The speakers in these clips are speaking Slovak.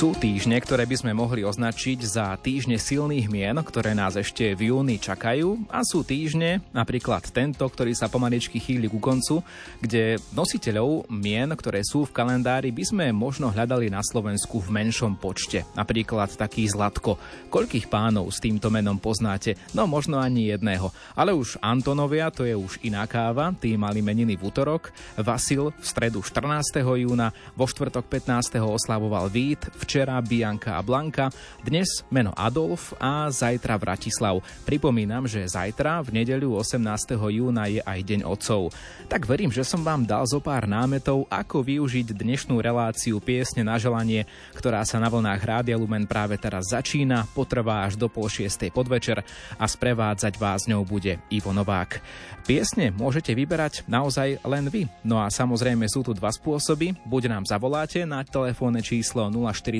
Sú týždne, ktoré by sme mohli označiť za týždne silných mien, ktoré nás ešte v júni čakajú a sú týždne, napríklad tento, ktorý sa pomaličky chýli ku koncu, kde nositeľov mien, ktoré sú v kalendári, by sme možno hľadali na Slovensku v menšom počte. Napríklad taký Zlatko. Koľkých pánov s týmto menom poznáte? No možno ani jedného. Ale už Antonovia, to je už iná káva, tí mali meniny v útorok, Vasil v stredu 14. júna, vo štvrtok 15. oslavoval Vít, včera Bianka a Blanka, dnes meno Adolf a zajtra Vratislav. Pripomínam, že zajtra v nedeľu 18. júna je aj Deň otcov. Tak verím, že som vám dal zo pár námetov, ako využiť dnešnú reláciu piesne na želanie, ktorá sa na vlnách Rádia Lumen práve teraz začína, potrvá až do pol šiestej podvečer a sprevádzať vás ňou bude Ivo Novák. Piesne môžete vyberať naozaj len vy. No a samozrejme sú tu dva spôsoby. Buď nám zavoláte na telefónne číslo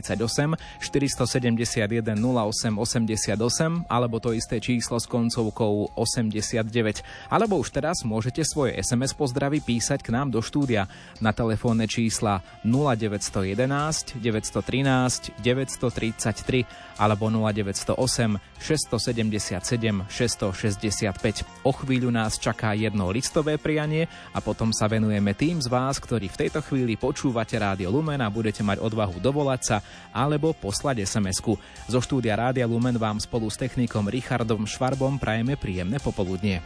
048 471 08 88 alebo to isté číslo s koncovkou 89. Alebo už teraz môžete svoje SMS pozdravy písať k nám do štúdia na telefónne čísla 0911 913 933 alebo 0908 677 665. O chvíľu nás čaká jedno listové prianie a potom sa venujeme tým z vás, ktorí v tejto chvíli počúvate Rádio Lumen a budete mať odvahu dovolať sa alebo poslať SMS-ku. Zo štúdia Rádia Lumen vám spolu s technikom Richardom Švarbom prajeme príjemné popoludnie.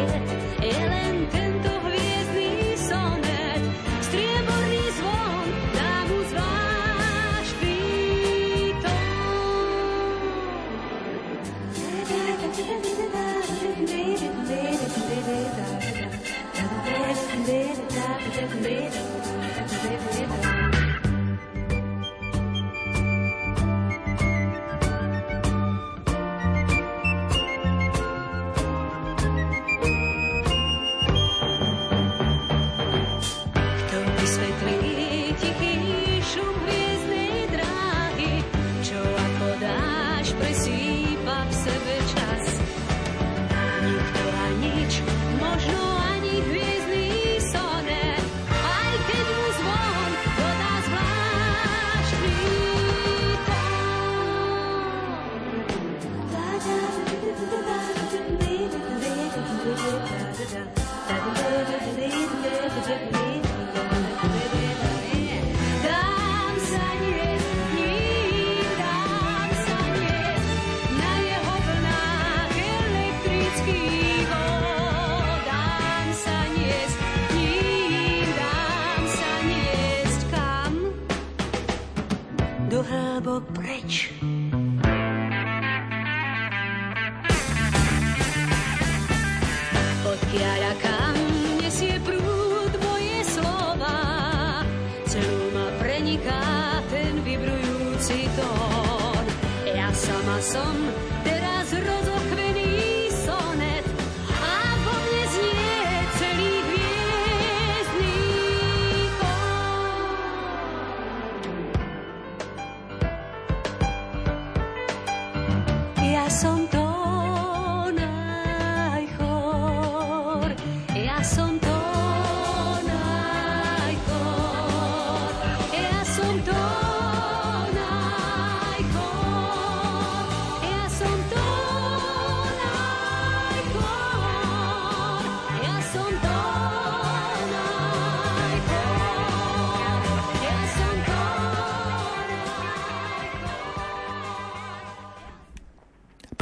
yeah.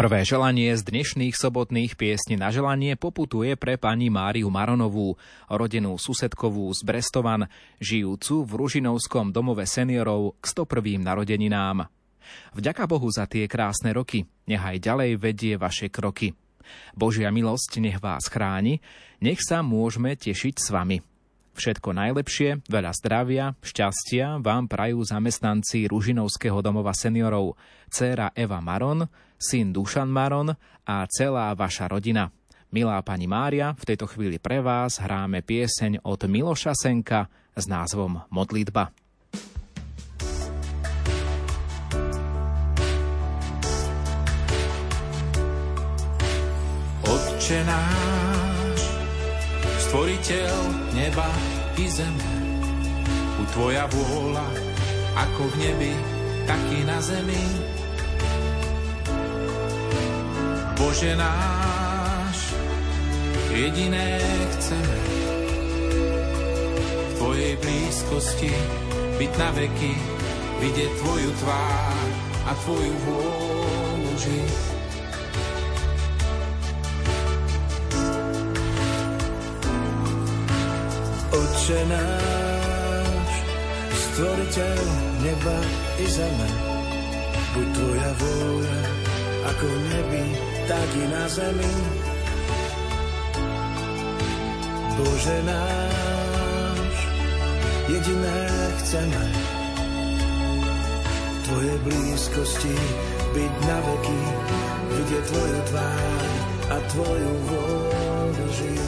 Prvé želanie z dnešných sobotných piesní na želanie poputuje pre pani Máriu Maronovú, rodenú susedkovú z Brestovan, žijúcu v Ružinovskom domove seniorov k 101. narodeninám. Vďaka Bohu za tie krásne roky, nechaj ďalej vedie vaše kroky. Božia milosť nech vás chráni, nech sa môžeme tešiť s vami. Všetko najlepšie, veľa zdravia, šťastia vám prajú zamestnanci Ružinovského domova seniorov, dcéra Eva Maron, syn Dušan Maron a celá vaša rodina. Milá pani Mária, v tejto chvíli pre vás hráme pieseň od Miloša Senka s názvom Modlitba. Otče náš, stvoriteľ neba i zeme, u tvoja vôľa, ako v nebi, tak i na zemi. Bože náš, jediné chceme, v Tvojej blízkosti byť na veky, vidieť Tvoju tvár a Tvoju vôľu žiť. Oče náš, stvoriteľ neba i zeme, buď tvoja vôľa, ako v nebi, tak i na zemi. Bože náš, jediné chceme, v Tvojej blízkosti byť na veky, vidieť Tvoju tvár a Tvoju vôľu žiť.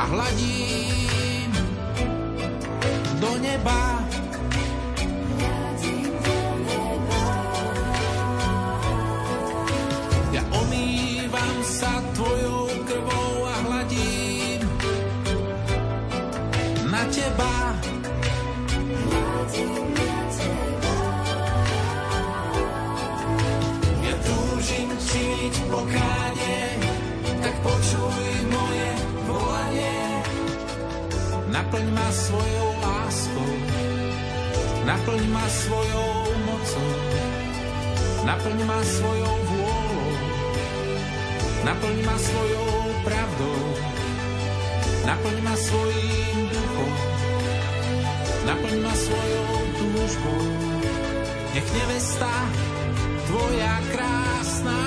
a hladím do neba. Ja omývam sa tvojou krvou a hladím na teba. pokánie, tak Naplň ma svojou láskou, naplň ma svojou mocou, naplň ma svojou vôľou, naplň ma svojou pravdou, naplň ma svojím duchom, naplň ma svojou túžbou. Nech nevesta tvoja krásna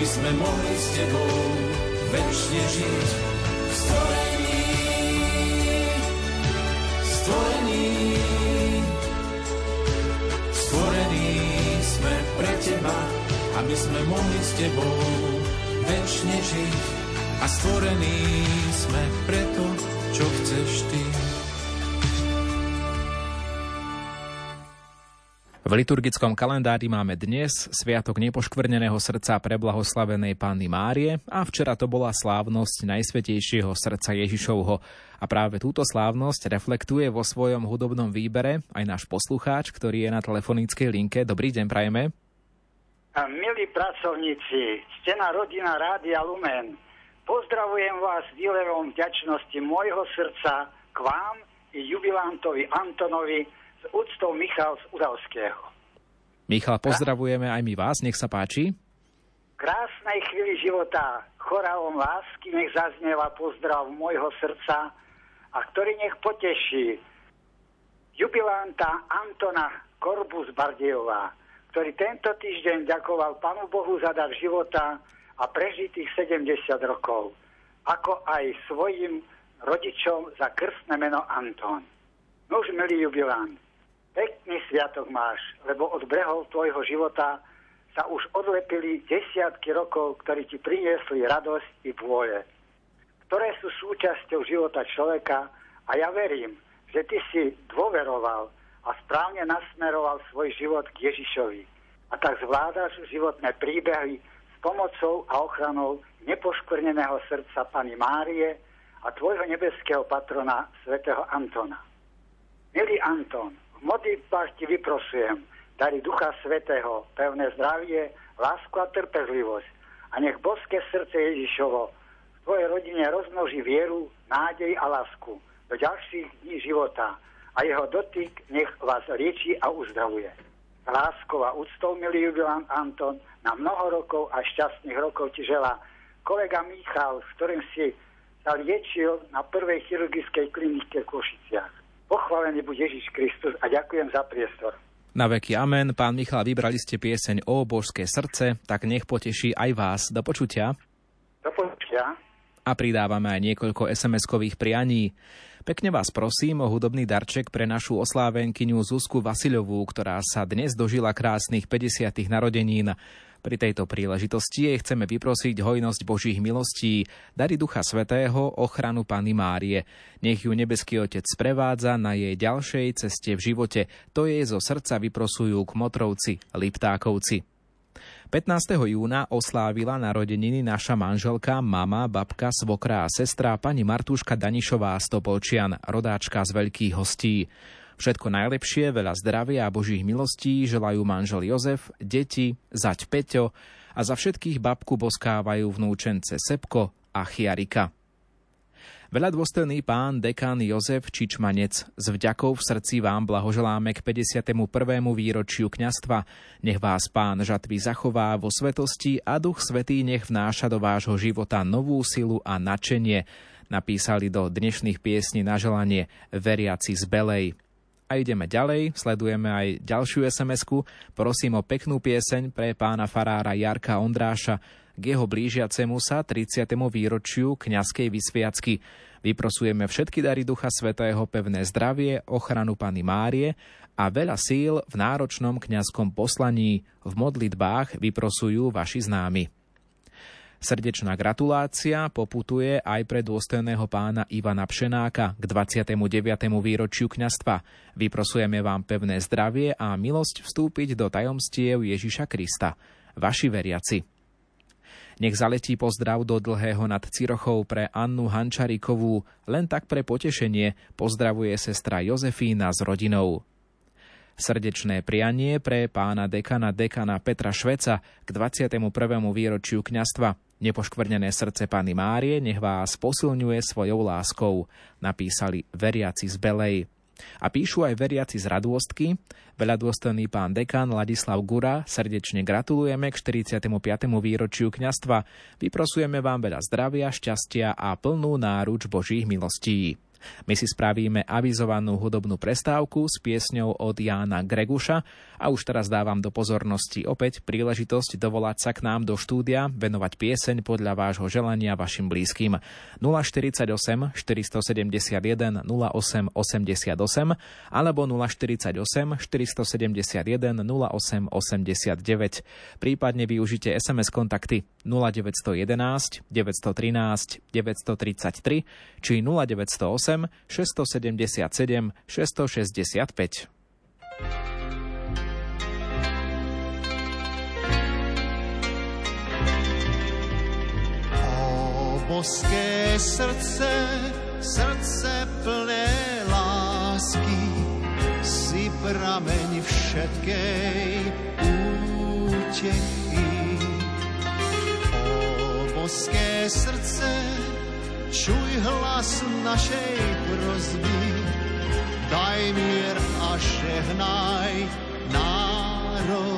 aby sme mohli s Tebou väčšine žiť. Stvorení, stvorení, stvorení sme pre Teba, aby sme mohli s Tebou väčšine žiť. A stvorení sme preto, čo chceš Ty. V liturgickom kalendári máme dnes Sviatok nepoškvrneného srdca pre blahoslavenej Panny Márie a včera to bola slávnosť Najsvetejšieho srdca Ježišovho. A práve túto slávnosť reflektuje vo svojom hudobnom výbere aj náš poslucháč, ktorý je na telefonickej linke. Dobrý deň, prajeme. Milí pracovníci, stená rodina Rádia Lumen, pozdravujem vás výlevom vďačnosti môjho srdca k vám i jubilantovi Antonovi, s úctou Michal z Udalského. Michal, pozdravujeme aj my vás, nech sa páči. Krásnej chvíli života, chorálom lásky nech zaznieva pozdrav môjho srdca a ktorý nech poteší jubilanta Antona Korbus Bardejová, ktorý tento týždeň ďakoval Panu Bohu za dar života a prežitých 70 rokov, ako aj svojim rodičom za krstné meno Anton. Nož, milý jubilant, Pekný sviatok máš, lebo od brehov tvojho života sa už odlepili desiatky rokov, ktorí ti priniesli radosť i vôle, ktoré sú súčasťou života človeka a ja verím, že ty si dôveroval a správne nasmeroval svoj život k Ježišovi. A tak zvládaš životné príbehy s pomocou a ochranou nepoškvrneného srdca Pany Márie a tvojho nebeského patrona svätého Antona. Milý Anton, modlitbách ti vyprosujem dary Ducha Svetého, pevné zdravie, lásku a trpezlivosť a nech boské srdce Ježišovo v tvojej rodine rozmnoží vieru, nádej a lásku do ďalších dní života a jeho dotyk nech vás lieči a uzdravuje. Láskou a úctou, milý jubilant Anton, na mnoho rokov a šťastných rokov ti želá kolega Michal, s ktorým si sa liečil na prvej chirurgickej klinike v Košiciach. Pochválený buď Ježiš Kristus a ďakujem za priestor. Na veky amen. Pán Michal, vybrali ste pieseň o božské srdce, tak nech poteší aj vás. Do počutia. Do počutia. A pridávame aj niekoľko SMS-kových prianí. Pekne vás prosím o hudobný darček pre našu oslávenkyňu Zuzku Vasilovú, ktorá sa dnes dožila krásnych 50. narodenín. Pri tejto príležitosti jej chceme vyprosiť hojnosť Božích milostí, dary Ducha Svetého, ochranu Pany Márie. Nech ju nebeský Otec sprevádza na jej ďalšej ceste v živote. To jej zo srdca vyprosujú kmotrovci, liptákovci. 15. júna oslávila narodeniny naša manželka, mama, babka, svokra a sestra pani Martuška Danišová Stopolčian, rodáčka z veľkých hostí. Všetko najlepšie, veľa zdravia a božích milostí želajú manžel Jozef, deti, zať Peťo a za všetkých babku boskávajú vnúčence Sepko a Chiarika. Veľa dôstojný pán dekán Jozef Čičmanec s vďakou v srdci vám blahoželáme k 51. výročiu kňastva. Nech vás pán žatvy zachová vo svetosti a duch svetý nech vnáša do vášho života novú silu a načenie. Napísali do dnešných piesní na želanie veriaci z Belej. A ideme ďalej, sledujeme aj ďalšiu sms Prosím o peknú pieseň pre pána farára Jarka Ondráša k jeho blížiacemu sa 30. výročiu kňazskej vysviacky. Vyprosujeme všetky dary Ducha Svetého, pevné zdravie, ochranu Pany Márie a veľa síl v náročnom kňazskom poslaní. V modlitbách vyprosujú vaši známi. Srdečná gratulácia poputuje aj pre dôstojného pána Ivana Pšenáka k 29. výročiu kňastva. Vyprosujeme vám pevné zdravie a milosť vstúpiť do tajomstiev Ježiša Krista. Vaši veriaci. Nech zaletí pozdrav do dlhého nad Cirochou pre Annu Hančarikovú, len tak pre potešenie pozdravuje sestra Jozefína s rodinou. Srdečné prianie pre pána dekana dekana Petra Šveca k 21. výročiu kňastva. Nepoškvrnené srdce Pany Márie nech vás posilňuje svojou láskou, napísali veriaci z Belej. A píšu aj veriaci z Radôstky. Veľadôstojný pán dekan Ladislav Gura, srdečne gratulujeme k 45. výročiu kňastva. Vyprosujeme vám veľa zdravia, šťastia a plnú náruč Božích milostí. My si spravíme avizovanú hudobnú prestávku s piesňou od Jána Greguša a už teraz dávam do pozornosti opäť príležitosť dovolať sa k nám do štúdia, venovať pieseň podľa vášho želania vašim blízkym 048 471 08 88 alebo 048 471 08 89. Prípadne využite SMS kontakty 0911 913 933 či 0908 677 665. boské srdce, srdce plné lásky, si prameň všetkej útechy. O boské srdce, čuj hlas našej prozby, daj mier a žehnaj národy.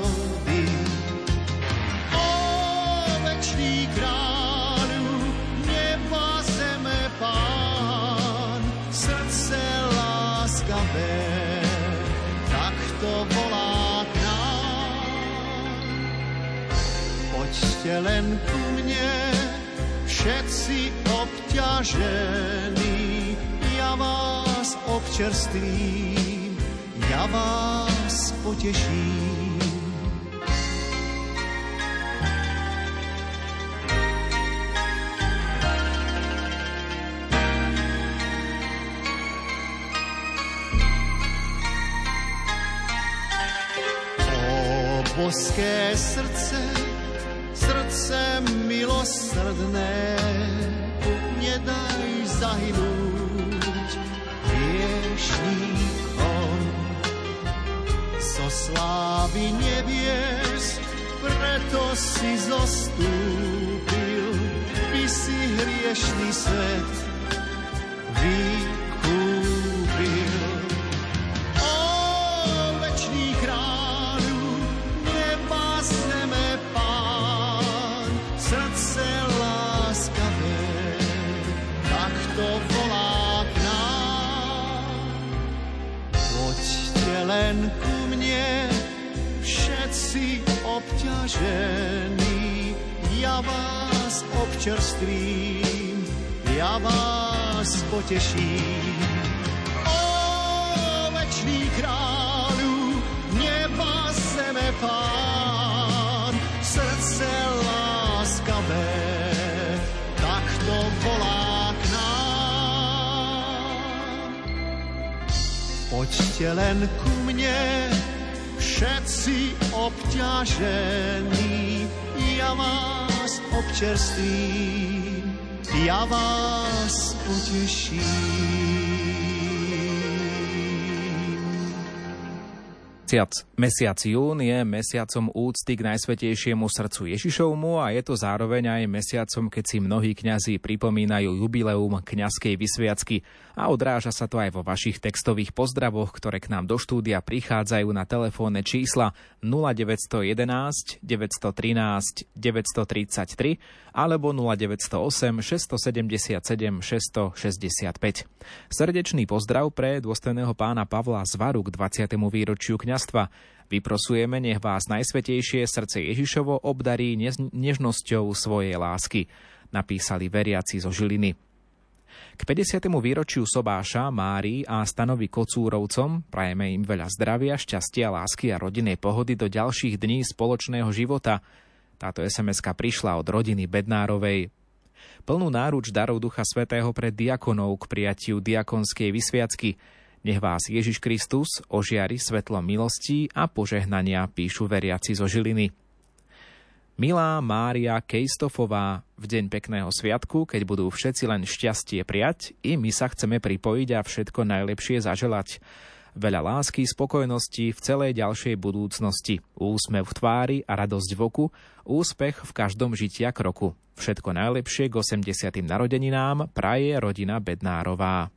Poďte len ku mne, všetci obťažení, ja vás občerstvím, ja vás poteším. boské srdce srdce milosrdné, nedaj zahynúť hriešníkom. So slávy nevies, preto si zostúpil, by si hriešný svet vykúpil. Obťažení. Ja vás občerstvím, ja vás poteším. O večný kráľu, neba zeme pán, srdce láskavé, takto volá Poďte len ku mne, všetci obťažení, ja vás občerstvím, ja vás poteším. Mesiac, mesiac jún je mesiacom úcty k najsvetejšiemu srdcu Ježišovmu a je to zároveň aj mesiacom, keď si mnohí kňazi pripomínajú jubileum kňazskej vysviacky a odráža sa to aj vo vašich textových pozdravoch, ktoré k nám do štúdia prichádzajú na telefónne čísla 0911 913 933 alebo 0908 677 665. Srdečný pozdrav pre dôstojného pána Pavla Zvaru k 20. výročiu kňaz kresťanstva. Vyprosujeme, nech vás najsvetejšie srdce Ježišovo obdarí nežnosťou svojej lásky, napísali veriaci zo Žiliny. K 50. výročiu Sobáša, Mári a stanovi Kocúrovcom prajeme im veľa zdravia, šťastia, lásky a rodinnej pohody do ďalších dní spoločného života. Táto sms prišla od rodiny Bednárovej. Plnú náruč darov Ducha Svetého pre diakonov k prijatiu diakonskej vysviacky – nech vás Ježiš Kristus ožiari svetlom milostí a požehnania, píšu veriaci zo Žiliny. Milá Mária Kejstofová, v deň pekného sviatku, keď budú všetci len šťastie prijať, i my sa chceme pripojiť a všetko najlepšie zaželať. Veľa lásky, spokojnosti v celej ďalšej budúcnosti, úsmev v tvári a radosť v oku, úspech v každom žitia kroku. Všetko najlepšie k 80. narodeninám praje rodina Bednárová.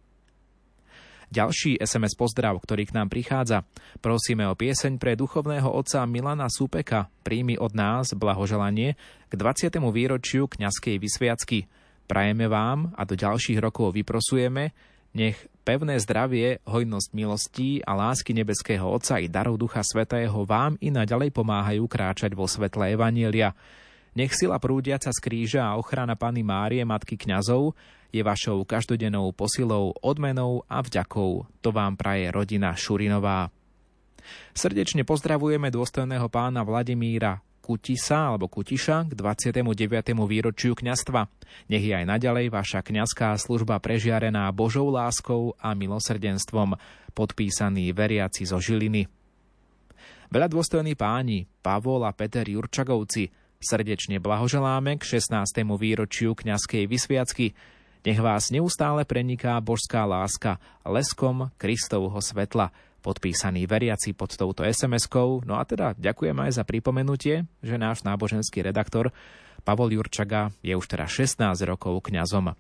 Ďalší SMS pozdrav, ktorý k nám prichádza. Prosíme o pieseň pre duchovného otca Milana Súpeka. Príjmi od nás blahoželanie k 20. výročiu kňazskej vysviacky. Prajeme vám a do ďalších rokov vyprosujeme, nech pevné zdravie, hojnosť milostí a lásky nebeského Otca i darov Ducha Svetého vám i naďalej pomáhajú kráčať vo svetle Evanielia. Nech sila prúdiaca z kríža a ochrana Pany Márie, Matky kňazov, je vašou každodennou posilou, odmenou a vďakou. To vám praje rodina Šurinová. Srdečne pozdravujeme dôstojného pána Vladimíra Kutisa alebo Kutiša k 29. výročiu kňastva. Nech je aj naďalej vaša kňazská služba prežiarená Božou láskou a milosrdenstvom, podpísaný veriaci zo Žiliny. Veľa dôstojní páni, Pavol a Peter Jurčagovci, srdečne blahoželáme k 16. výročiu kňazskej vysviacky, nech vás neustále preniká božská láska leskom Kristovho svetla, podpísaný veriaci pod touto SMS-kou. No a teda ďakujem aj za pripomenutie, že náš náboženský redaktor Pavol Jurčaga je už teraz 16 rokov kňazom.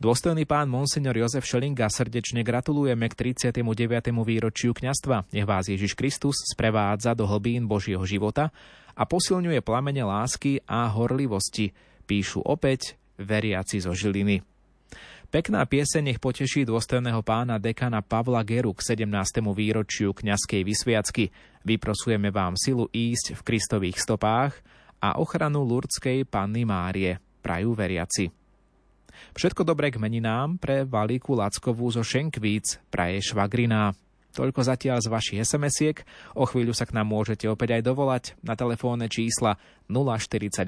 Dôstojný pán Monsignor Jozef Šelinga srdečne gratulujeme k 39. výročiu kňastva. Nech vás Ježiš Kristus sprevádza do hlbín Božieho života a posilňuje plamene lásky a horlivosti, píšu opäť veriaci zo Žiliny. Pekná pieseň nech poteší dôstojného pána dekana Pavla Geru k 17. výročiu kňazskej vysviacky. Vyprosujeme vám silu ísť v Kristových stopách a ochranu Lurdskej Panny Márie. Prajú veriaci. Všetko dobré k meninám pre Valíku Lackovú zo Šenkvíc, praje Švagriná. Toľko zatiaľ z vašich SMS-iek. O chvíľu sa k nám môžete opäť aj dovolať na telefónne čísla 048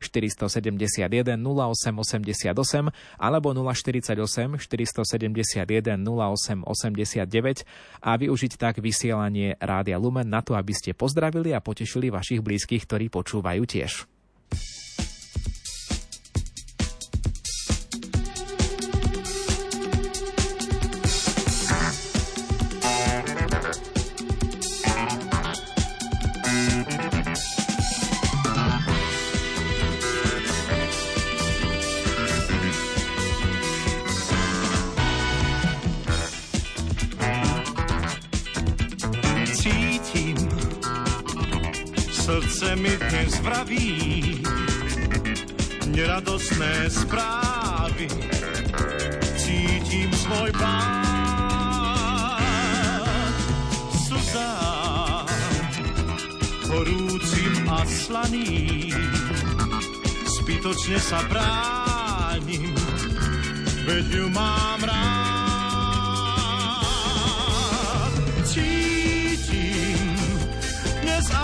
471 0888 alebo 048 471 0889 a využiť tak vysielanie Rádia Lumen na to, aby ste pozdravili a potešili vašich blízkych, ktorí počúvajú tiež. Zdraví, neradosné správy, cítim svoj pád. Slzám, horúcim a slaným, zbytočne sa bránim, veď ju mám rád. Cítim,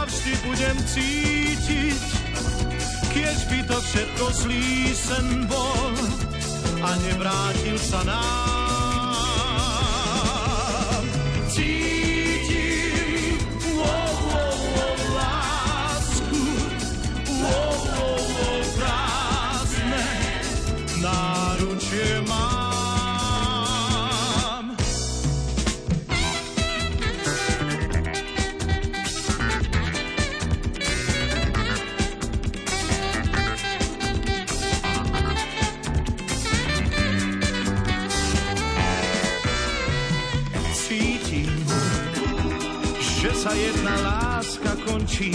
dnes a vždy budem cítiť, keď by to všetko zlý sen bol a nevrátil sa nám. Cítim, končí,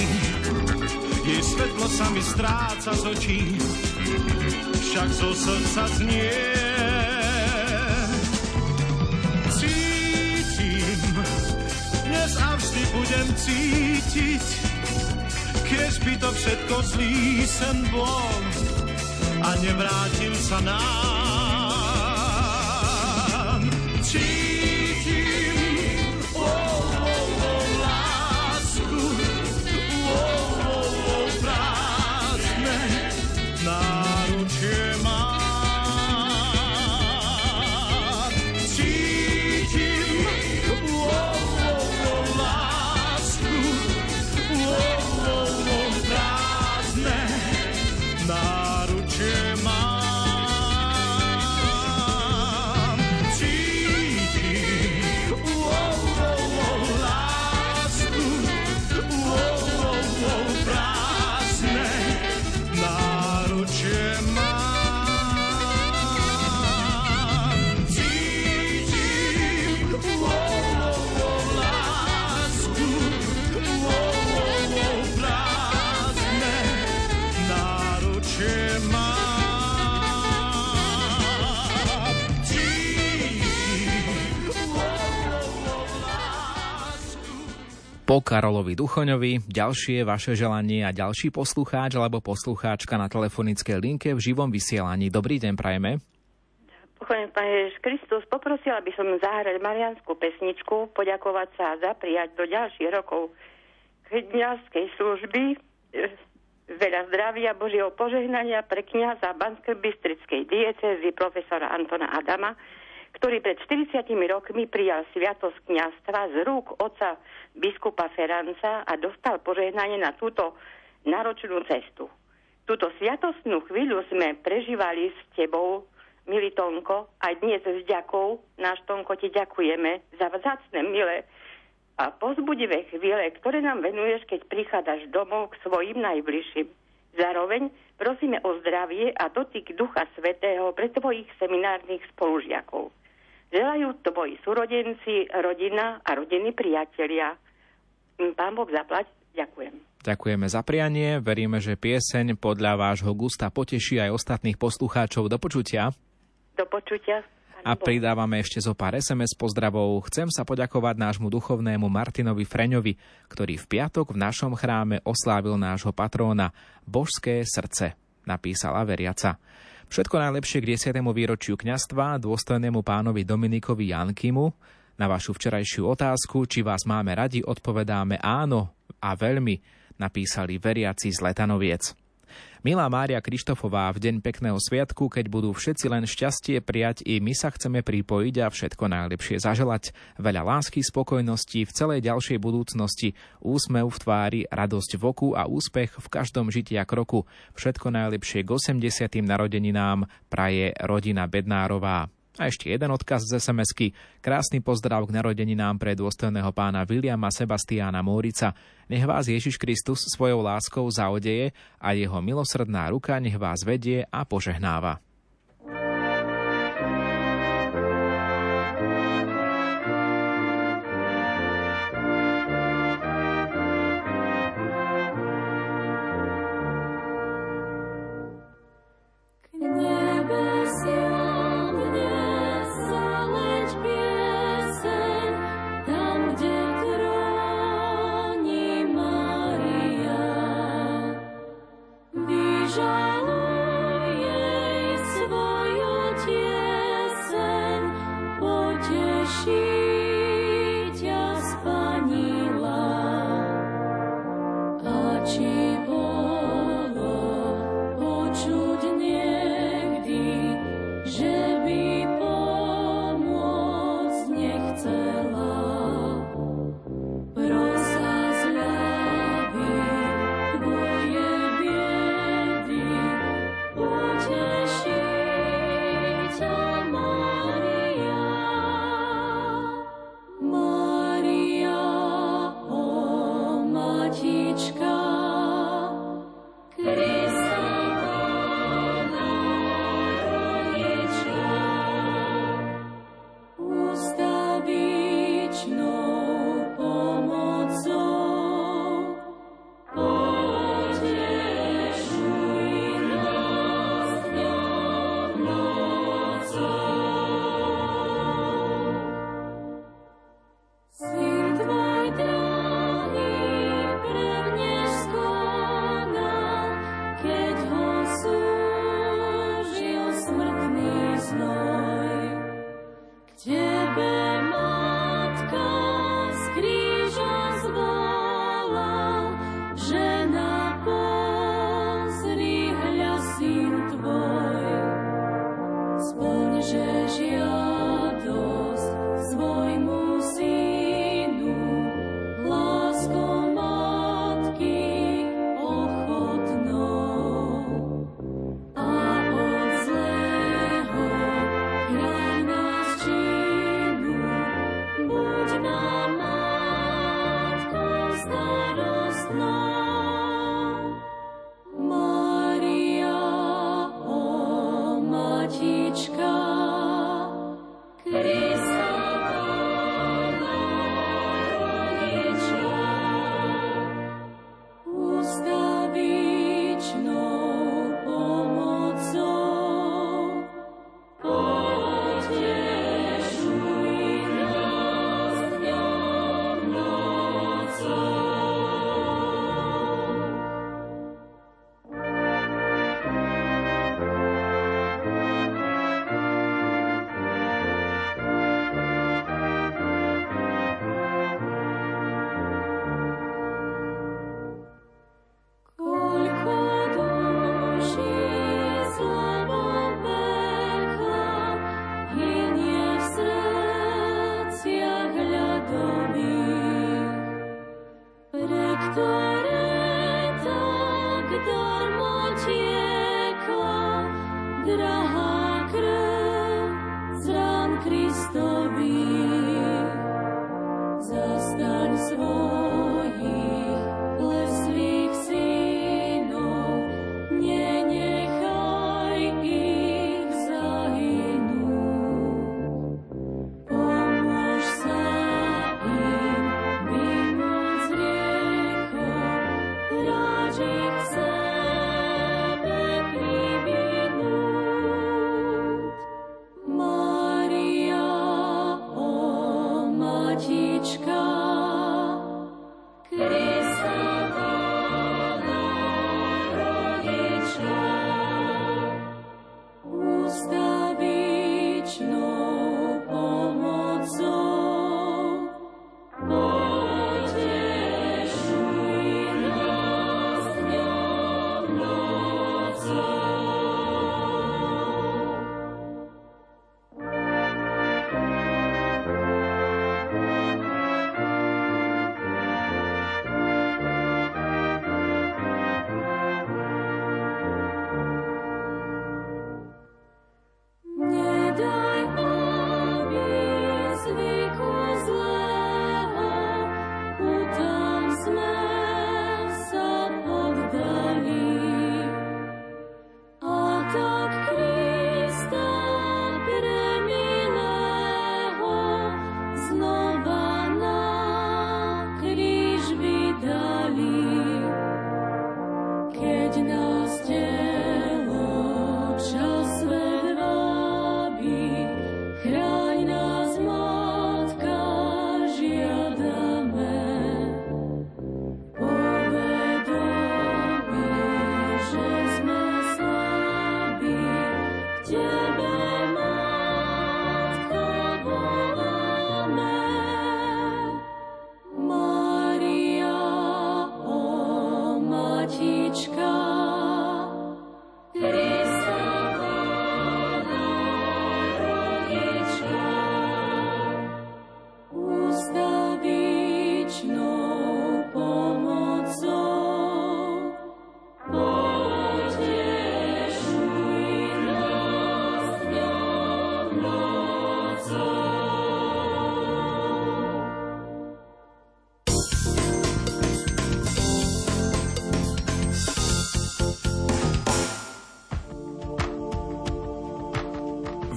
jej svetlo sa mi stráca z očí, však zo srdca znie. Cítim, dnes a vždy budem cítiť, keď by to všetko zlý sen bol a nevrátil sa nám. Cítim, po Karolovi Duchoňovi, ďalšie vaše želanie a ďalší poslucháč alebo poslucháčka na telefonickej linke v živom vysielaní. Dobrý deň, prajeme. Pokojne, Pán Ježiš Kristus, poprosila by som zahrať marianskú pesničku, poďakovať sa a zapriať do ďalších rokov kniazskej služby, veľa zdravia, Božieho požehnania pre kniaza Banskej Bystrickej diecezy profesora Antona Adama, ktorý pred 40 rokmi prijal sviatosť kniazstva z rúk otca biskupa Feranca a dostal požehnanie na túto náročnú cestu. Túto sviatostnú chvíľu sme prežívali s tebou, milý Tonko, aj dnes s ďakou, náš Tonko, ti ďakujeme za vzácne, milé a pozbudivé chvíle, ktoré nám venuješ, keď prichádzaš domov k svojim najbližším. Zároveň prosíme o zdravie a dotyk Ducha Svetého pre tvojich seminárnych spolužiakov. Želajú tvoji súrodenci, rodina a rodiny priatelia. Pán Boh zaplať, ďakujem. Ďakujeme za prianie, veríme, že pieseň podľa vášho gusta poteší aj ostatných poslucháčov. Do počutia. Do počutia. A pridávame ešte zo pár SMS pozdravov. Chcem sa poďakovať nášmu duchovnému Martinovi Freňovi, ktorý v piatok v našom chráme oslávil nášho patróna Božské srdce, napísala veriaca. Všetko najlepšie k 10. výročiu kňastva dôstojnému pánovi Dominikovi Jankimu, Na vašu včerajšiu otázku, či vás máme radi, odpovedáme áno a veľmi, napísali veriaci z Letanoviec. Milá Mária Krištofová, v deň pekného sviatku, keď budú všetci len šťastie prijať, i my sa chceme pripojiť a všetko najlepšie zaželať. Veľa lásky, spokojnosti v celej ďalšej budúcnosti, úsmev v tvári, radosť v oku a úspech v každom žití a kroku. Všetko najlepšie k 80. narodeninám praje rodina Bednárová. A ešte jeden odkaz z SMS-ky. Krásny pozdrav k narodeninám pre dôstojného pána Williama Sebastiána Mórica. Nech vás Ježiš Kristus svojou láskou zaodeje a jeho milosrdná ruka nech vás vedie a požehnáva.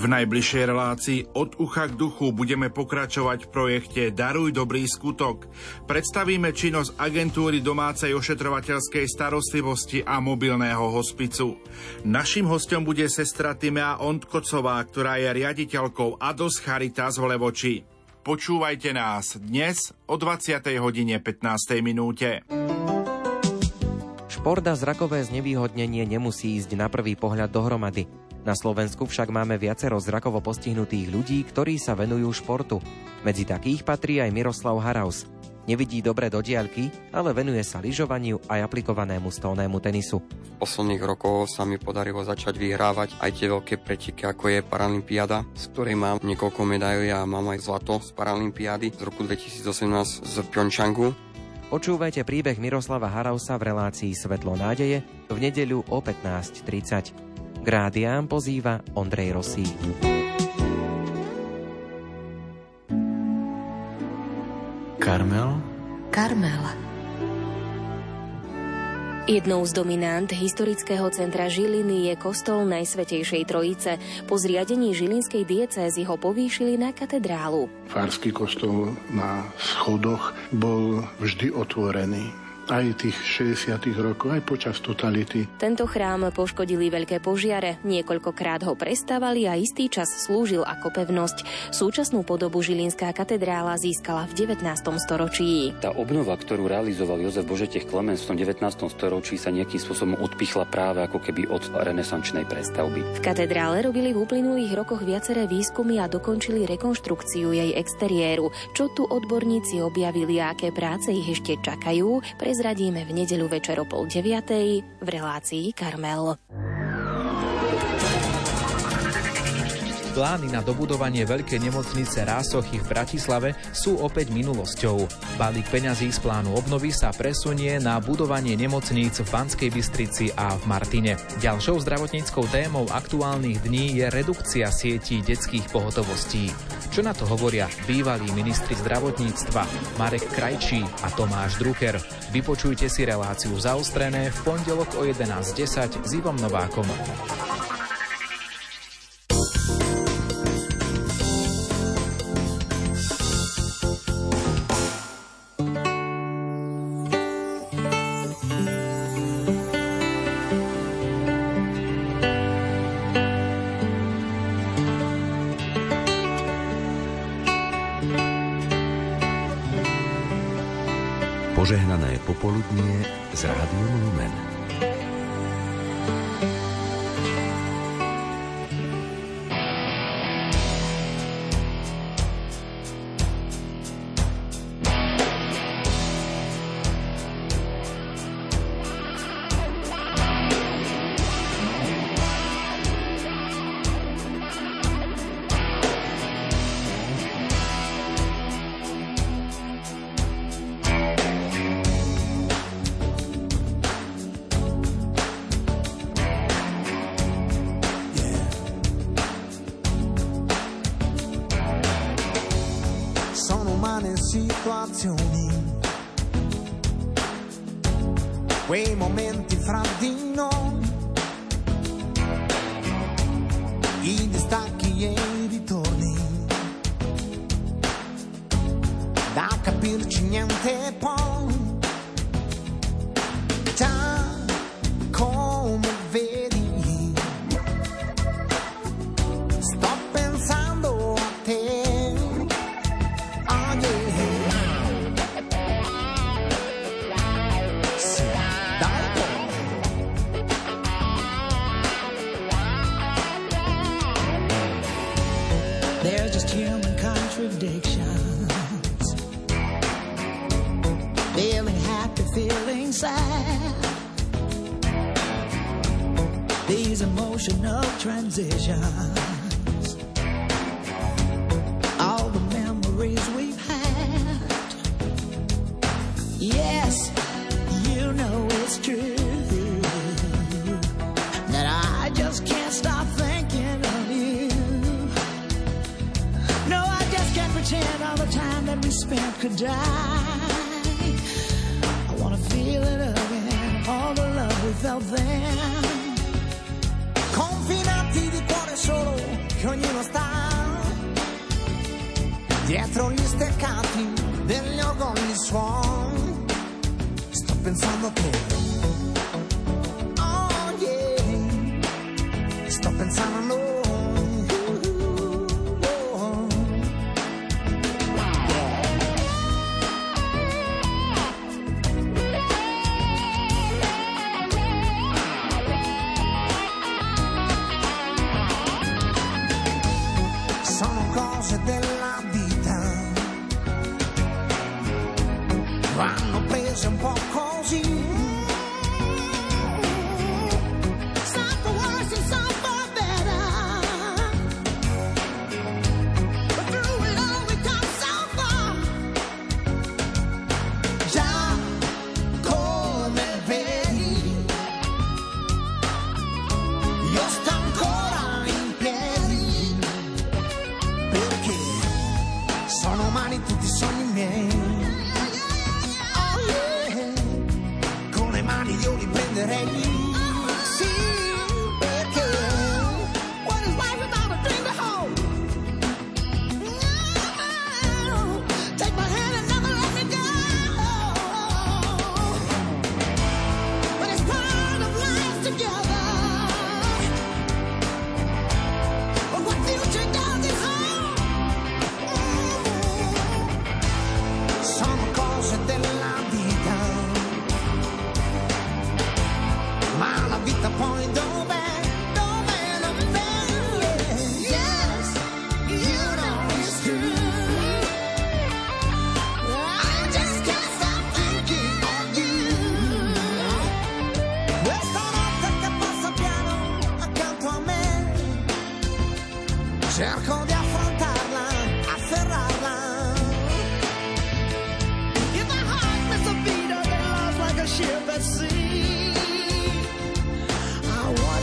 Najbližšej relácii od ucha k duchu budeme pokračovať v projekte Daruj dobrý skutok. Predstavíme činnosť agentúry domácej ošetrovateľskej starostlivosti a mobilného hospicu. Naším hostom bude sestra Timea Ondkocová, ktorá je riaditeľkou Ados Charitas v Levoči. Počúvajte nás dnes o 20. hodine 15. minúte. Šport a zrakové znevýhodnenie nemusí ísť na prvý pohľad dohromady. Na Slovensku však máme viacero zrakovo postihnutých ľudí, ktorí sa venujú športu. Medzi takých patrí aj Miroslav Haraus. Nevidí dobre do diaľky, ale venuje sa lyžovaniu aj aplikovanému stolnému tenisu. V posledných rokoch sa mi podarilo začať vyhrávať aj tie veľké preteky, ako je Paralympiáda, z ktorej mám niekoľko medailí a mám aj zlato z Paralympiády z roku 2018 z Pyeongchangu. Počúvajte príbeh Miroslava Harausa v relácii Svetlo nádeje v nedeľu o 15.30. K rádiám pozýva Ondrej Rosí. Karmel? Karmel. Jednou z dominant historického centra Žiliny je kostol Najsvetejšej Trojice. Po zriadení žilinskej diecézy ho povýšili na katedrálu. Fársky kostol na schodoch bol vždy otvorený aj tých 60. rokov, aj počas totality. Tento chrám poškodili veľké požiare, niekoľkokrát ho prestávali a istý čas slúžil ako pevnosť. Súčasnú podobu Žilinská katedrála získala v 19. storočí. Tá obnova, ktorú realizoval Jozef Božetech Klemens v tom 19. storočí sa nejakým spôsobom odpichla práve ako keby od renesančnej prestavby. V katedrále robili v uplynulých rokoch viaceré výskumy a dokončili rekonštrukciu jej exteriéru. Čo tu odborníci objavili a aké práce ich ešte čakajú, pre prezradíme v nedeľu večer o pol deviatej v relácii Karmel. Plány na dobudovanie veľkej nemocnice Rásochy v Bratislave sú opäť minulosťou. Balík peňazí z plánu obnovy sa presunie na budovanie nemocníc v Banskej Bystrici a v Martine. Ďalšou zdravotníckou témou aktuálnych dní je redukcia sietí detských pohotovostí. Čo na to hovoria bývalí ministri zdravotníctva Marek Krajčí a Tomáš Drucker. Vypočujte si reláciu zaostrené v pondelok o 11.10 s Ivom Novákom. got the feeling sad. These emotional transitions, all the memories we've had. Yes, you know it's true that I just can't stop thinking of you. No, I just can't pretend all the time that we spent could die. without them confinati di cuore solo che ognuno sta dietro gli steccati degli organi suon. Sto pensando a te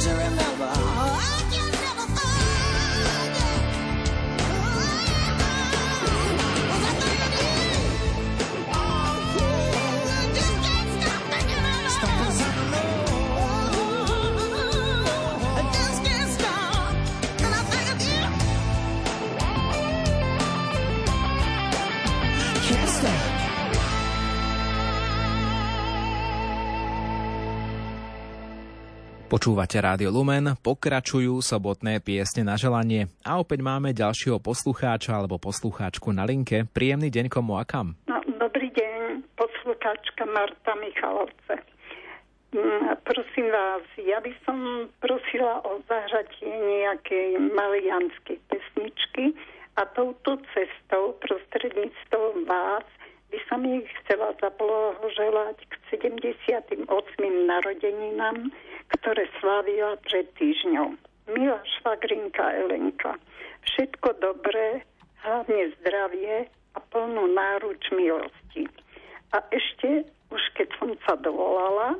I Počúvate Rádio Lumen, pokračujú sobotné piesne na želanie a opäť máme ďalšieho poslucháča alebo poslucháčku na linke. Príjemný deň komu a kam. No, dobrý deň, poslucháčka Marta Michalovce. Mm, Prosím vás, ja by som prosila o zahratie nejakej malianskej pesničky a touto cestou prostredníctvom vás by som ich chcela zablahoželať k 78. narodeninám, ktoré slávila pred týždňou. Milá švagrinka Elenka, všetko dobré, hlavne zdravie a plnú náruč milosti. A ešte, už keď som sa dovolala,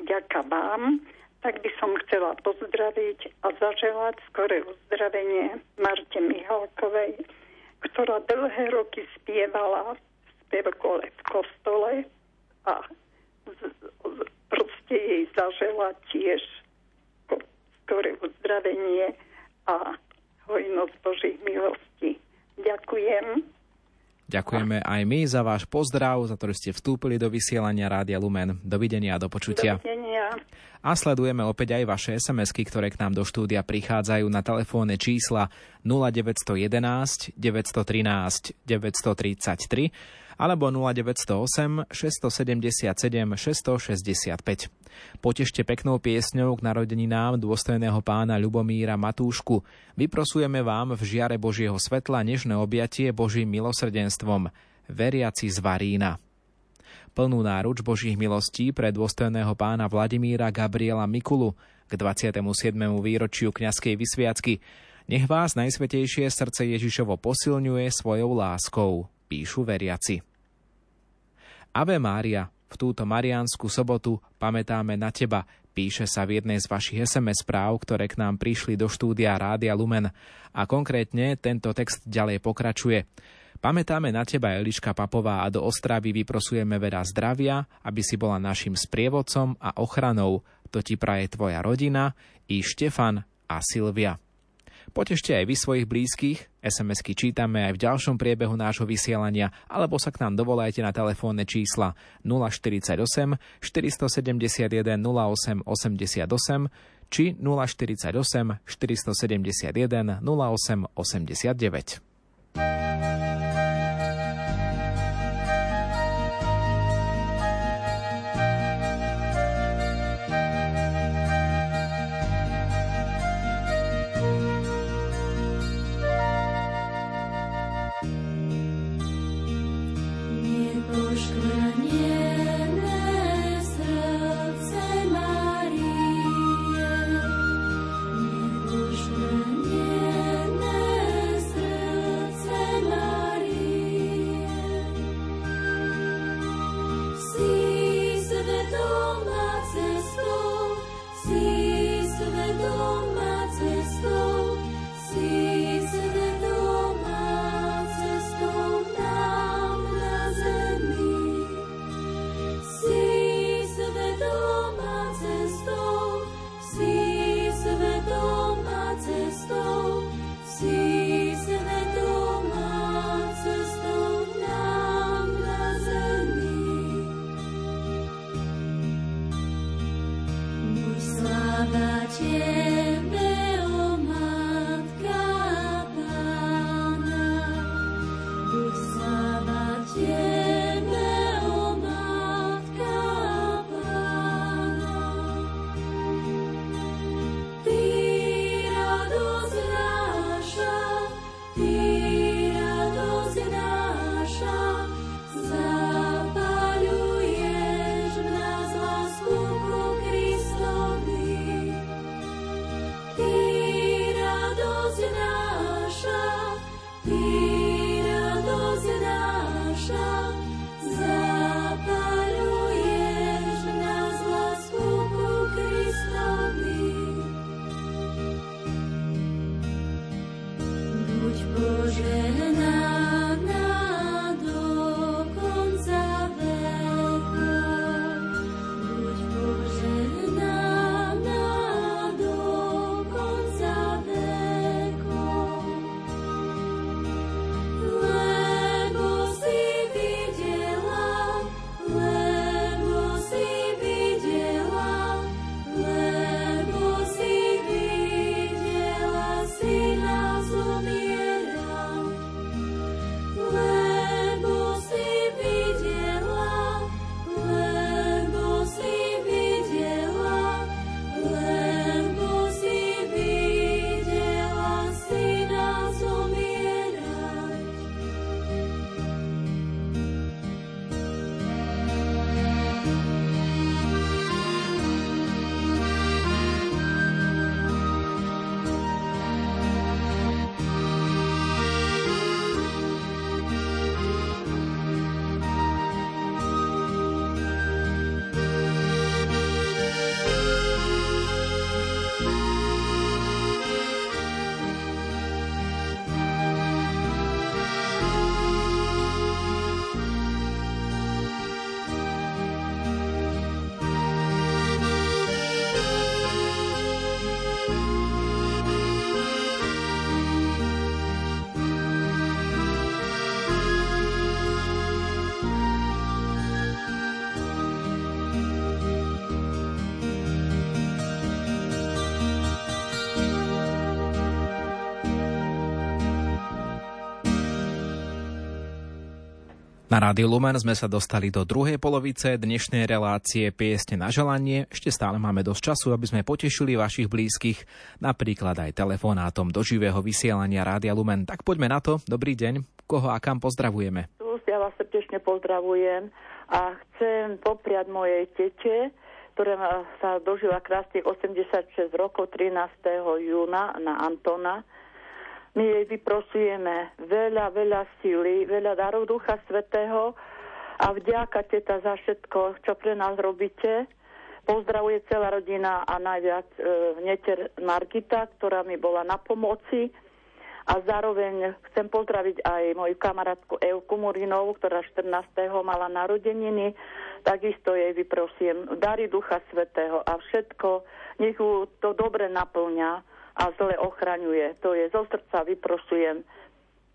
vďaka vám, tak by som chcela pozdraviť a zaželať skore uzdravenie Marte Mihalkovej, ktorá dlhé roky spievala v spevkole v kostole a z- z- proste jej zaželať tiež ko- skore uzdravenie a hojnosť Božích milostí. Ďakujem. Ďakujeme aj my za váš pozdrav, za to, že ste vstúpili do vysielania Rádia Lumen. Dovidenia a do počutia. Dovidenia. A sledujeme opäť aj vaše SMS-ky, ktoré k nám do štúdia prichádzajú na telefónne čísla 0911 913 933 alebo 0908 677 665. Potešte peknou piesňou k narodeninám dôstojného pána Ľubomíra Matúšku. Vyprosujeme vám v žiare Božieho svetla nežné objatie Božím milosrdenstvom. Veriaci z Varína. Plnú náruč Božích milostí pre dôstojného pána Vladimíra Gabriela Mikulu k 27. výročiu kňazskej vysviacky. Nech vás najsvetejšie srdce Ježišovo posilňuje svojou láskou, píšu veriaci. Ave Mária, v túto mariánsku sobotu pamätáme na teba, píše sa v jednej z vašich SMS správ, ktoré k nám prišli do štúdia Rádia Lumen. A konkrétne tento text ďalej pokračuje. Pamätáme na teba, Eliška Papová, a do Ostravy vyprosujeme veľa zdravia, aby si bola našim sprievodcom a ochranou. To ti praje tvoja rodina i Štefan a Silvia. Potešte aj vy svojich blízkych, SMS-ky čítame aj v ďalšom priebehu nášho vysielania, alebo sa k nám dovolajte na telefónne čísla 048 471 08 88 či 048 471 08 89. Na Rádiu Lumen sme sa dostali do druhej polovice dnešnej relácie Piesne na želanie. Ešte stále máme dosť času, aby sme potešili vašich blízkych, napríklad aj telefonátom do živého vysielania Rádia Lumen. Tak poďme na to. Dobrý deň. Koho a kam pozdravujeme? Ja vás srdečne pozdravujem a chcem popriať mojej tete, ktorá sa dožila krásnych 86 rokov 13. júna na Antona my jej vyprosujeme veľa, veľa síly, veľa darov Ducha Svetého a vďaka teta za všetko, čo pre nás robíte. Pozdravuje celá rodina a najviac e, neter Margita, ktorá mi bola na pomoci. A zároveň chcem pozdraviť aj moju kamarátku Euku Murinovú, ktorá 14. mala narodeniny. Takisto jej vyprosím dary Ducha Svetého a všetko, nech ju to dobre naplňa a zle ochraňuje. To je zo srdca vyprosujem.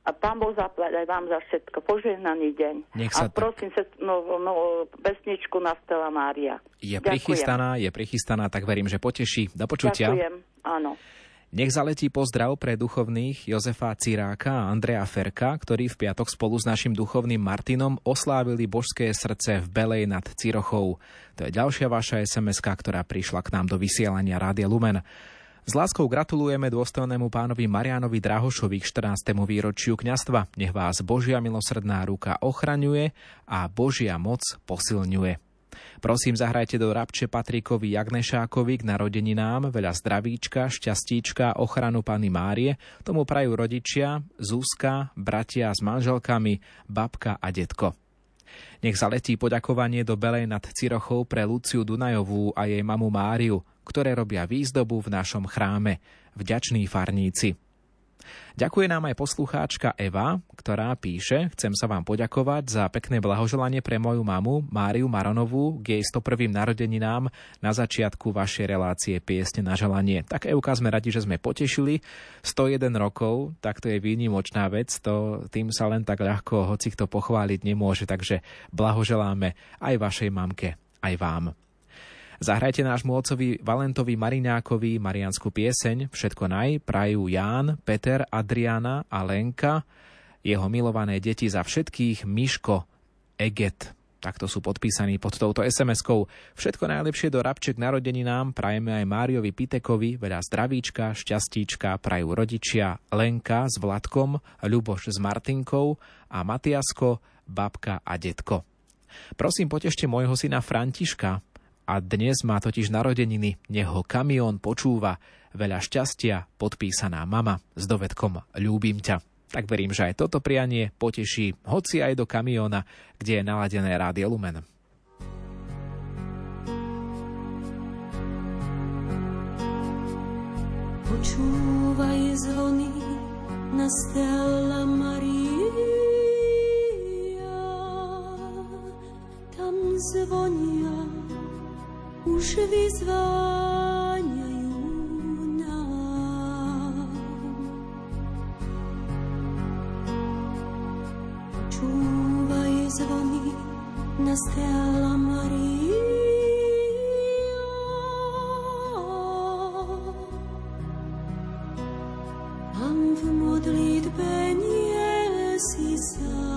A pán Boh zaplať aj vám za všetko. Požehnaný deň. Nech a sa prosím sa, no, no, pesničku na Stela Mária. Je Ďakujem. prichystaná, je prichystaná, tak verím, že poteší. Do počutia. Ďakujem, áno. Nech zaletí pozdrav pre duchovných Jozefa Ciráka a Andrea Ferka, ktorí v piatok spolu s našim duchovným Martinom oslávili božské srdce v Belej nad Cirochou. To je ďalšia vaša sms ktorá prišla k nám do vysielania Rádia Lumen. S láskou gratulujeme dôstojnému pánovi Marianovi Drahošovi k 14. výročiu kňastva. Nech vás Božia milosrdná ruka ochraňuje a Božia moc posilňuje. Prosím, zahrajte do Rabče Patrikovi Jagnešákovi k narodeninám veľa zdravíčka, šťastíčka, ochranu Pany Márie. Tomu prajú rodičia, Zúska, bratia s manželkami, babka a detko. Nech zaletí poďakovanie do Belej nad Cirochou pre Luciu Dunajovú a jej mamu Máriu, ktoré robia výzdobu v našom chráme. Vďační farníci. Ďakuje nám aj poslucháčka Eva, ktorá píše, chcem sa vám poďakovať za pekné blahoželanie pre moju mamu Máriu Maronovú k jej 101. narodeninám na začiatku vašej relácie Piesne na želanie. Tak Evka, sme radi, že sme potešili. 101 rokov, tak to je výnimočná vec, to tým sa len tak ľahko hoci kto pochváliť nemôže, takže blahoželáme aj vašej mamke, aj vám. Zahrajte nášmu otcovi Valentovi Mariňákovi marianskú pieseň Všetko naj, prajú Ján, Peter, Adriana a Lenka, jeho milované deti za všetkých, Miško, Eget. Takto sú podpísaní pod touto SMS-kou. Všetko najlepšie do Rabček narodeninám prajeme aj Máriovi Pitekovi, veľa zdravíčka, šťastíčka, prajú rodičia Lenka s Vladkom, Ľuboš s Martinkou a Matiasko, babka a detko. Prosím, potešte môjho syna Františka, a dnes má totiž narodeniny, nech ho kamión počúva. Veľa šťastia, podpísaná mama s dovedkom Ľúbim ťa. Tak verím, že aj toto prianie poteší, hoci aj do kamióna, kde je naladené Rádio Lumen. Počúvaj zvony na Stella Maria, tam zvonia už vyzváňajú nám. Čúvaj zvony na Stella Maria. Tam v modlitbe nie si sám.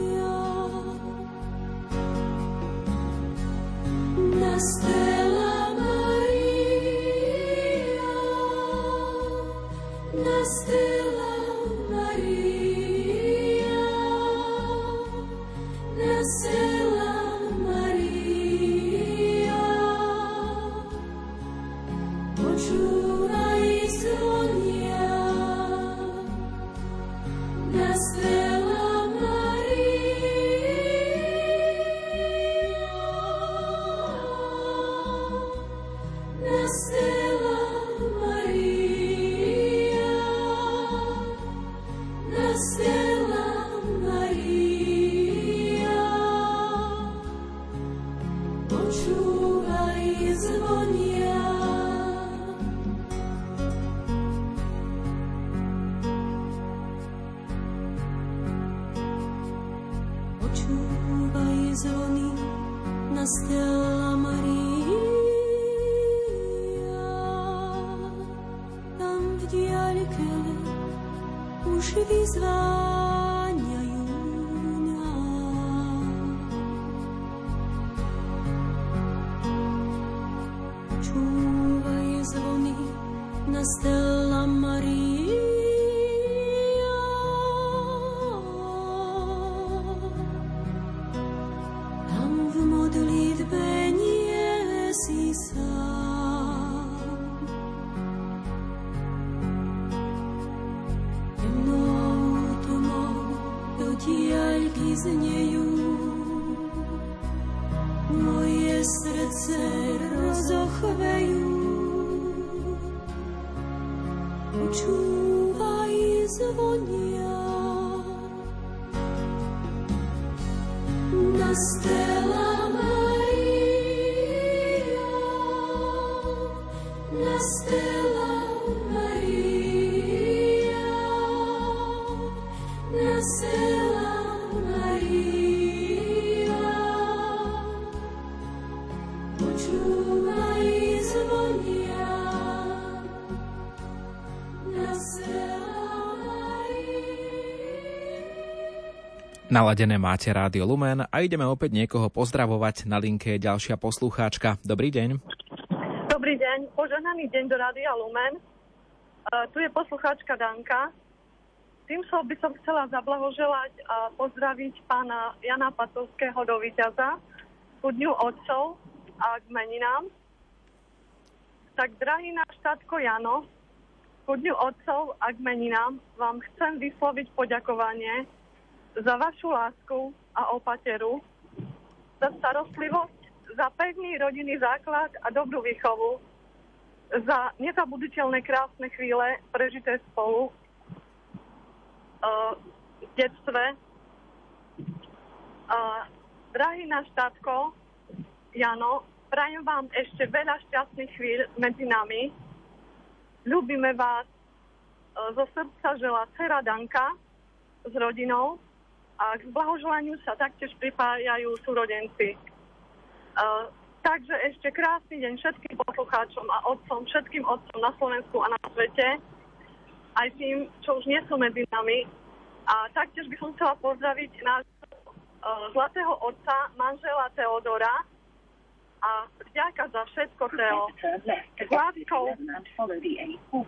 Naladené máte Rádio Lumen a ideme opäť niekoho pozdravovať. Na linke je ďalšia poslucháčka. Dobrý deň. Dobrý deň, požehnaný deň do Rádia Lumen. Uh, tu je poslucháčka Danka. Tým som by som chcela zablahoželať a pozdraviť pána Jana Pacovského do víťaza ku dňu otcov a k meninám. Tak, drahý náš tatko Jano, ku dňu otcov a k meninám vám chcem vysloviť poďakovanie za vašu lásku a opateru, za starostlivosť, za pevný rodinný základ a dobrú výchovu, za nezabuditeľné krásne chvíle prežité spolu uh, v detstve. Uh, drahý náš tátko, Jano, prajem vám ešte veľa šťastných chvíľ medzi nami. Ľúbime vás uh, zo srdca žela dcera Danka s rodinou a k blahoželaniu sa taktiež pripájajú súrodenci. Uh, takže ešte krásny deň všetkým poslucháčom a otcom, všetkým otcom na Slovensku a na svete, aj tým, čo už nie sú medzi nami. A taktiež by som chcela pozdraviť nášho uh, zlatého otca, manžela Teodora a vďaka za všetko, Teo. S láskou,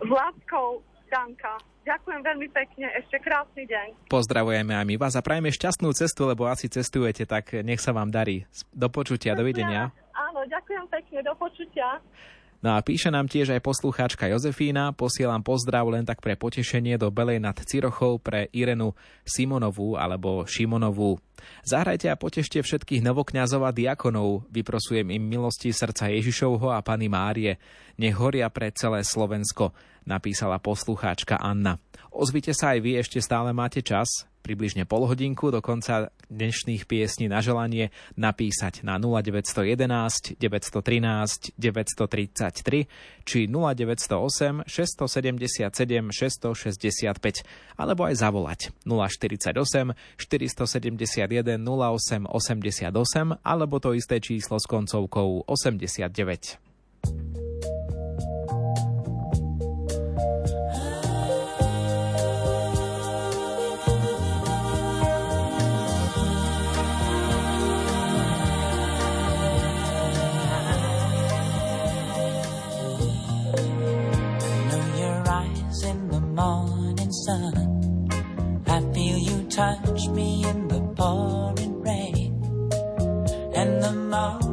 s láskou Danka. Ďakujem veľmi pekne, ešte krásny deň. Pozdravujeme aj my vás a prajeme šťastnú cestu, lebo asi cestujete, tak nech sa vám darí. Do počutia, dovidenia. Áno, ďakujem pekne, do počutia. No a píše nám tiež aj poslucháčka Jozefína, posielam pozdrav len tak pre potešenie do Belej nad Cirochou pre Irenu Simonovú alebo Šimonovú. Zahrajte a potešte všetkých novokňazov a diakonov, vyprosujem im milosti srdca Ježišovho a Pany Márie. Nech horia pre celé Slovensko, napísala poslucháčka Anna. Ozvite sa aj vy, ešte stále máte čas, približne pol hodinku do konca dnešných piesní na želanie napísať na 0911 913 933 či 0908 677 665 alebo aj zavolať 048 471 08 88 alebo to isté číslo s koncovkou 89. Touch me in the pouring rain. And the moment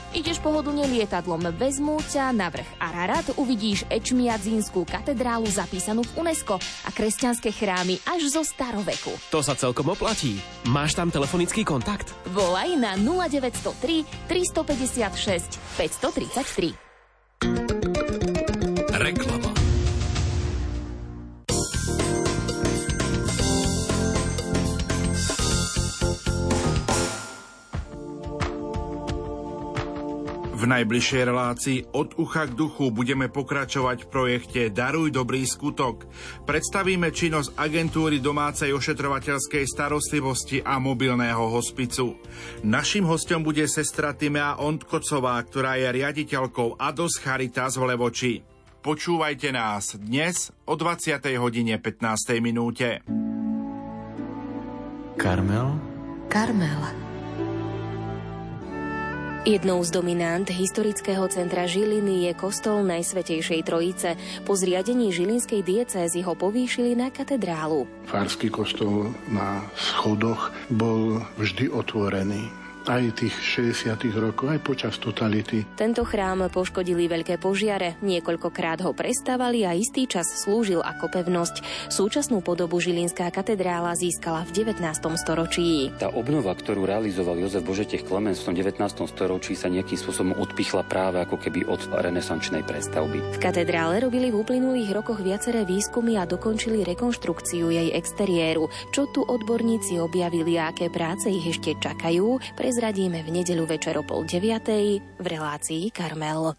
Ideš pohodlne lietadlom, vezmú ťa na vrch Ararat, uvidíš Ečmiadzínskú katedrálu zapísanú v UNESCO a kresťanské chrámy až zo staroveku. To sa celkom oplatí. Máš tam telefonický kontakt? Volaj na 0903 356 533. V najbližšej relácii od ucha k duchu budeme pokračovať v projekte Daruj dobrý skutok. Predstavíme činnosť agentúry domácej ošetrovateľskej starostlivosti a mobilného hospicu. Naším hostom bude sestra Timea Ondkocová, ktorá je riaditeľkou Ados Charitas v Levoči. Počúvajte nás dnes o 20. hodine 15. minúte. Karmel? Karmel. Jednou z dominant historického centra Žiliny je kostol Najsvetejšej Trojice. Po zriadení žilinskej diecézy ho povýšili na katedrálu. Farský kostol na schodoch bol vždy otvorený aj tých 60 rokov, aj počas totality. Tento chrám poškodili veľké požiare, niekoľkokrát ho prestávali a istý čas slúžil ako pevnosť. Súčasnú podobu Žilinská katedrála získala v 19. storočí. Tá obnova, ktorú realizoval Jozef Božetech Klemens v tom 19. storočí sa nejakým spôsobom odpichla práve ako keby od renesančnej prestavby. V katedrále robili v uplynulých rokoch viaceré výskumy a dokončili rekonštrukciu jej exteriéru. Čo tu odborníci objavili a aké práce ich ešte čakajú, prezradíme v nedeľu večer o pol deviatej v relácii Karmel.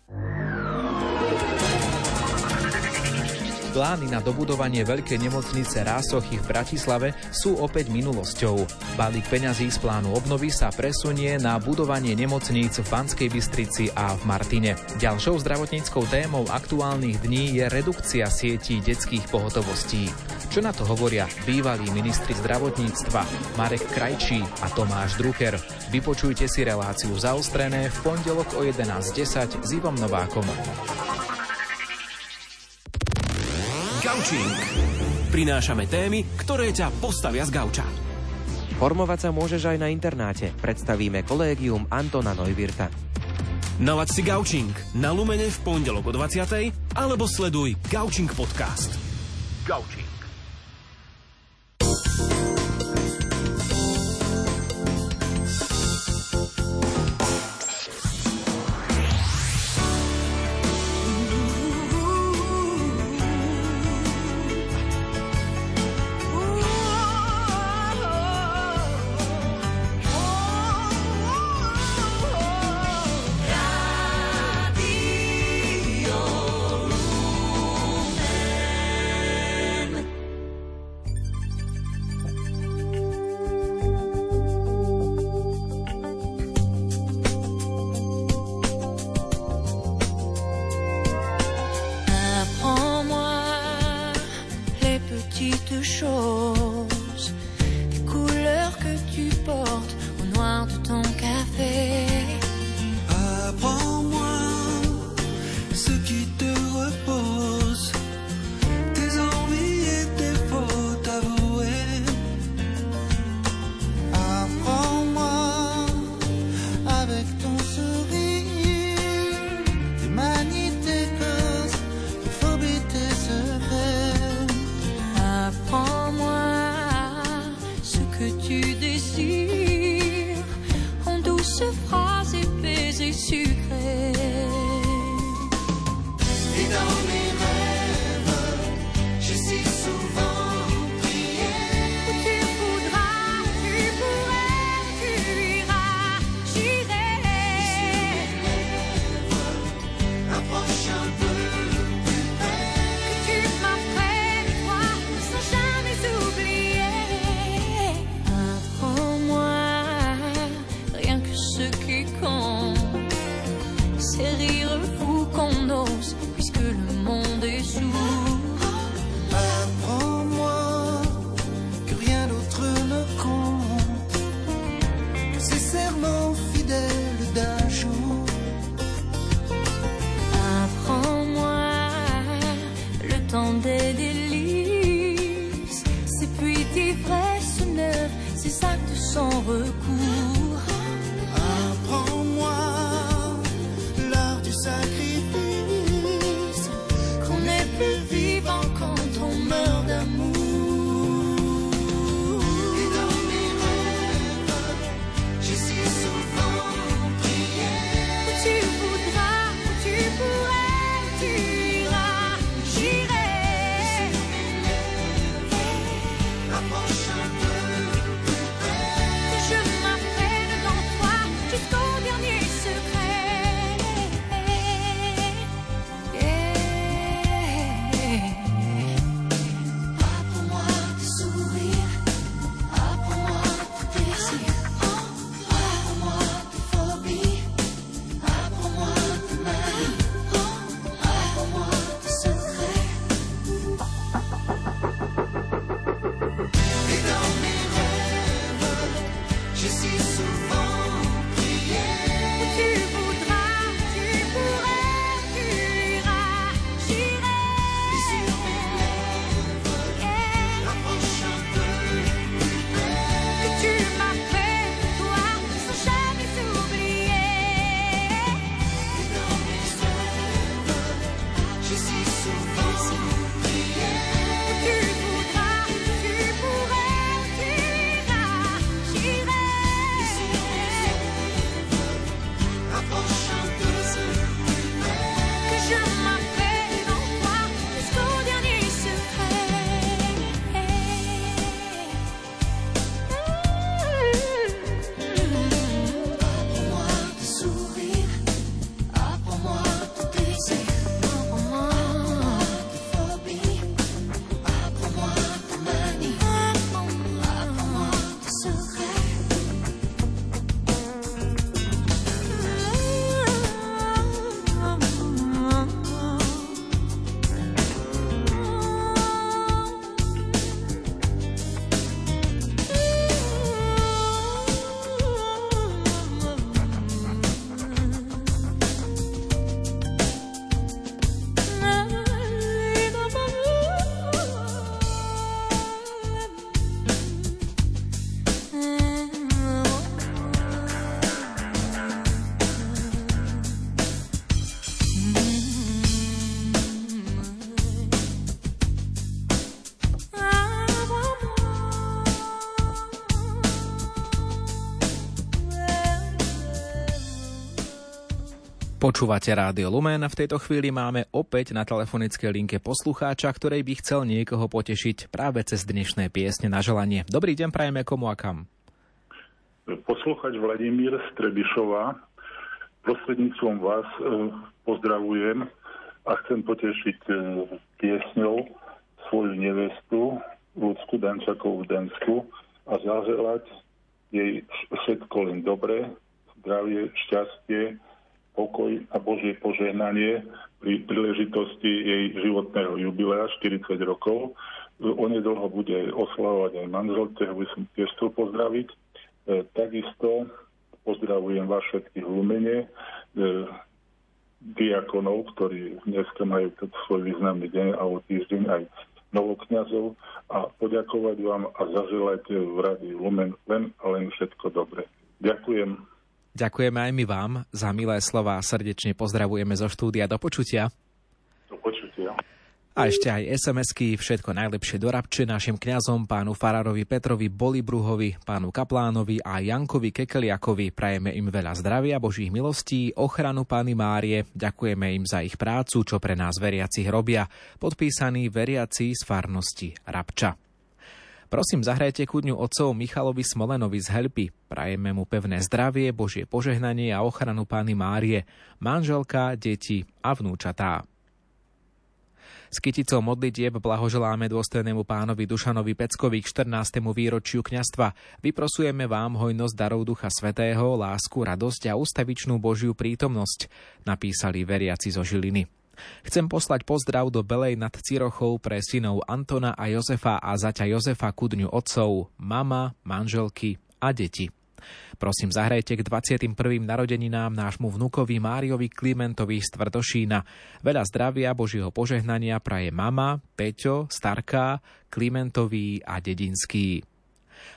Plány na dobudovanie veľkej nemocnice Rásochy v Bratislave sú opäť minulosťou. Balík peňazí z plánu obnovy sa presunie na budovanie nemocníc v Banskej Bystrici a v Martine. Ďalšou zdravotníckou témou aktuálnych dní je redukcia sietí detských pohotovostí. Čo na to hovoria bývalí ministri zdravotníctva Marek Krajčí a Tomáš Drucker. Vypočujte si reláciu zaostrené v pondelok o 11.10 s Ivom Novákom. Gaučing. Prinášame témy, ktoré ťa postavia z gauča. Formovať sa môžeš aj na internáte. Predstavíme kolégium Antona Neuwirta. Nalaď si Gaučing na Lumene v pondelok o 20. alebo sleduj Gaučing podcast. Gaučing. Počúvate Rádio Lumen a v tejto chvíli máme opäť na telefonickej linke poslucháča, ktorej by chcel niekoho potešiť práve cez dnešné piesne na želanie. Dobrý deň, prajeme komu a kam. Posluchač Vladimír z Trebišova. Prostredníctvom vás e, pozdravujem a chcem potešiť e, piesňou svoju nevestu Ľudsku Dančakovú Densku a zaželať jej všetko len dobré, zdravie, šťastie, pokoj a Božie požehnanie pri príležitosti jej životného jubilea 40 rokov. Onedlho bude oslavovať aj manželce, by som tiež chcel pozdraviť. E, takisto pozdravujem vás všetkých v Lumene, e, diakonov, ktorí dneska majú svoj významný deň a o týždeň aj novokňazov a poďakovať vám a zaželať v Rady Lumen len a len všetko dobre. Ďakujem. Ďakujeme aj my vám za milé slova a srdečne pozdravujeme zo štúdia. Do počutia. Do počutia. A ešte aj SMS-ky, všetko najlepšie do Rabče našim kňazom, pánu Farárovi Petrovi Bolibruhovi, pánu Kaplánovi a Jankovi Kekeliakovi. Prajeme im veľa zdravia, Božích milostí, ochranu Pány Márie. Ďakujeme im za ich prácu, čo pre nás veriacich robia. Podpísaní veriaci z farnosti Rabča. Prosím, zahrajte ku dňu Michalovi Smolenovi z Helpy. Prajeme mu pevné zdravie, Božie požehnanie a ochranu Pány Márie, manželka, deti a vnúčatá. S kyticou modlitieb blahoželáme dôstojnému pánovi Dušanovi Peckovi k 14. výročiu kňastva. Vyprosujeme vám hojnosť darov Ducha Svetého, lásku, radosť a ustavičnú Božiu prítomnosť, napísali veriaci zo Žiliny. Chcem poslať pozdrav do Belej nad Cirochou pre synov Antona a Jozefa a zaťa Jozefa ku dňu otcov, mama, manželky a deti. Prosím, zahrajte k 21. narodeninám nášmu vnukovi Máriovi Klimentovi z Tvrdošína. Veľa zdravia, Božieho požehnania praje mama, Peťo, Starká, Klimentový a Dedinský.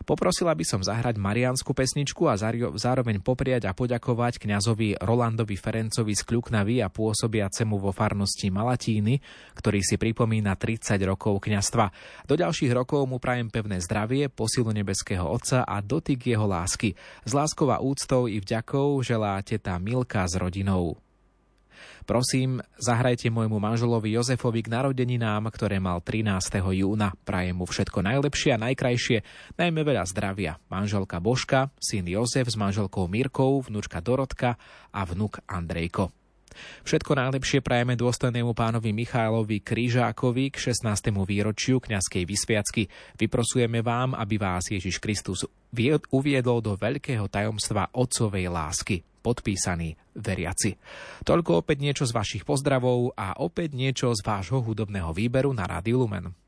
Poprosila by som zahrať mariánsku pesničku a zároveň popriať a poďakovať kňazovi Rolandovi Ferencovi z Kľuknavy a pôsobiacemu vo farnosti Malatíny, ktorý si pripomína 30 rokov kňastva. Do ďalších rokov mu prajem pevné zdravie, posilu nebeského Otca a dotyk jeho lásky. S láskou úctou i vďakou želá teta Milka s rodinou. Prosím, zahrajte môjmu manželovi Jozefovi k narodeninám, ktoré mal 13. júna. Prajem mu všetko najlepšie a najkrajšie, najmä veľa zdravia. Manželka Božka, syn Jozef s manželkou Mirkou, vnúčka Dorotka a vnuk Andrejko. Všetko najlepšie prajeme dôstojnému pánovi Michailovi Krížákovi k 16. výročiu kňazskej vysviacky. Vyprosujeme vám, aby vás Ježiš Kristus vie- uviedol do veľkého tajomstva otcovej lásky. Podpísaný veriaci. Toľko opäť niečo z vašich pozdravov a opäť niečo z vášho hudobného výberu na Rádiu Lumen.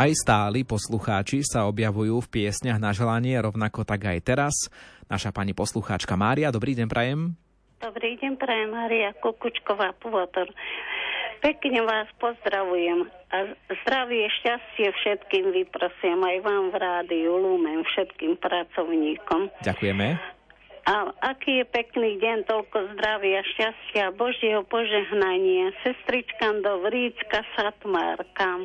Aj stáli poslucháči sa objavujú v piesňach na želanie, rovnako tak aj teraz. Naša pani poslucháčka Mária, dobrý deň prajem. Dobrý deň, prajem Maria Kukučková, Pôvor. Pekne vás pozdravujem a zdravie, šťastie všetkým vyprosím, aj vám v rádiu Lumen, všetkým pracovníkom. Ďakujeme. A aký je pekný deň, toľko zdravia, šťastia, Božieho požehnania. Sestrička do Vrícka, Satmárka.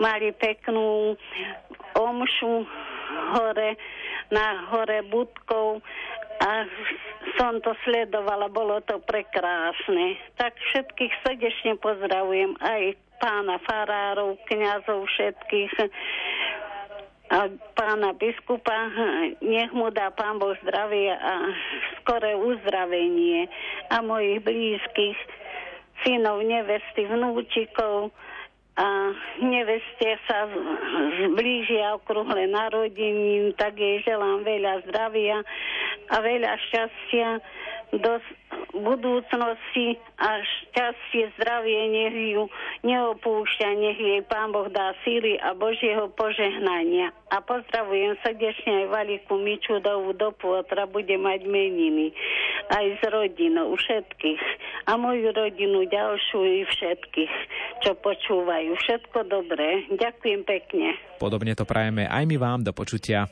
Mali peknú omšu hore, na hore Budkov a som to sledovala, bolo to prekrásne. Tak všetkých srdečne pozdravujem, aj pána farárov, kňazov všetkých a pána biskupa, nech mu dá pán Boh zdravie a skoré uzdravenie a mojich blízkych synov, nevesty, vnúčikov a neveste sa zblížia okrúhle narodením, tak jej želám veľa zdravia a veľa šťastia do budúcnosti a šťastie, zdravie, nech ju neopúšťa, nech jej Pán Boh dá síly a Božieho požehnania. A pozdravujem srdečne aj Valiku Mičudovú do Pôtra, bude mať meniny. Aj s rodinou, všetkých. A moju rodinu ďalšiu i všetkých, čo počúvajú. Všetko dobré. Ďakujem pekne. Podobne to prajeme aj my vám do počutia.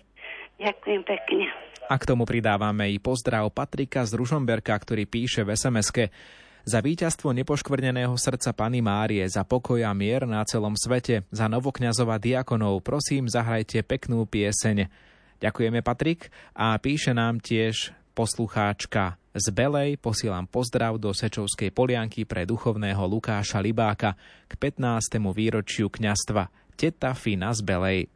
Ďakujem pekne. A k tomu pridávame i pozdrav Patrika z Ružomberka, ktorý píše v sms za víťazstvo nepoškvrneného srdca Pany Márie, za pokoj a mier na celom svete, za novokňazova diakonov, prosím, zahrajte peknú pieseň. Ďakujeme, Patrik. A píše nám tiež poslucháčka z Belej. Posielam pozdrav do Sečovskej polianky pre duchovného Lukáša Libáka k 15. výročiu kňastva Teta Fina z Belej.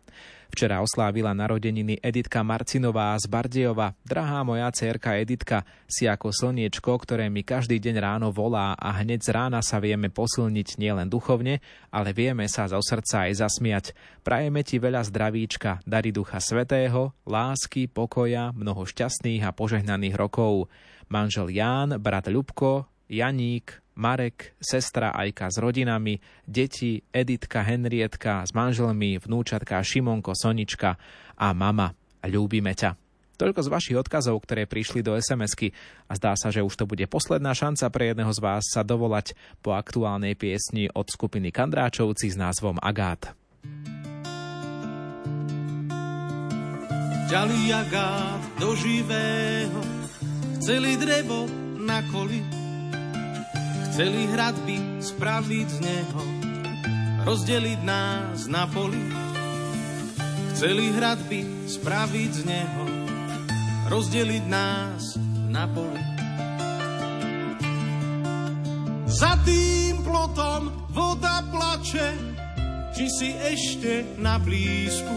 Včera oslávila narodeniny Editka Marcinová z Bardejova. Drahá moja dcerka Editka, si ako slniečko, ktoré mi každý deň ráno volá a hneď z rána sa vieme posilniť nielen duchovne, ale vieme sa zo srdca aj zasmiať. Prajeme ti veľa zdravíčka, dary Ducha Svetého, lásky, pokoja, mnoho šťastných a požehnaných rokov. Manžel Ján, brat Ľubko, Janík, Marek, sestra Ajka s rodinami, deti Editka, Henrietka s manželmi, vnúčatka Šimonko, Sonička a mama. Ľúbime ťa. Toľko z vašich odkazov, ktoré prišli do SMS-ky a zdá sa, že už to bude posledná šanca pre jedného z vás sa dovolať po aktuálnej piesni od skupiny Kandráčovci s názvom Agát. ťali agát do živého, chceli drevo na koli, chceli hradby spraviť z neho, rozdeliť nás na poli. Chceli hradby spraviť z neho, rozdeliť nás na poli. Za tým plotom voda plače, či si ešte na blízku.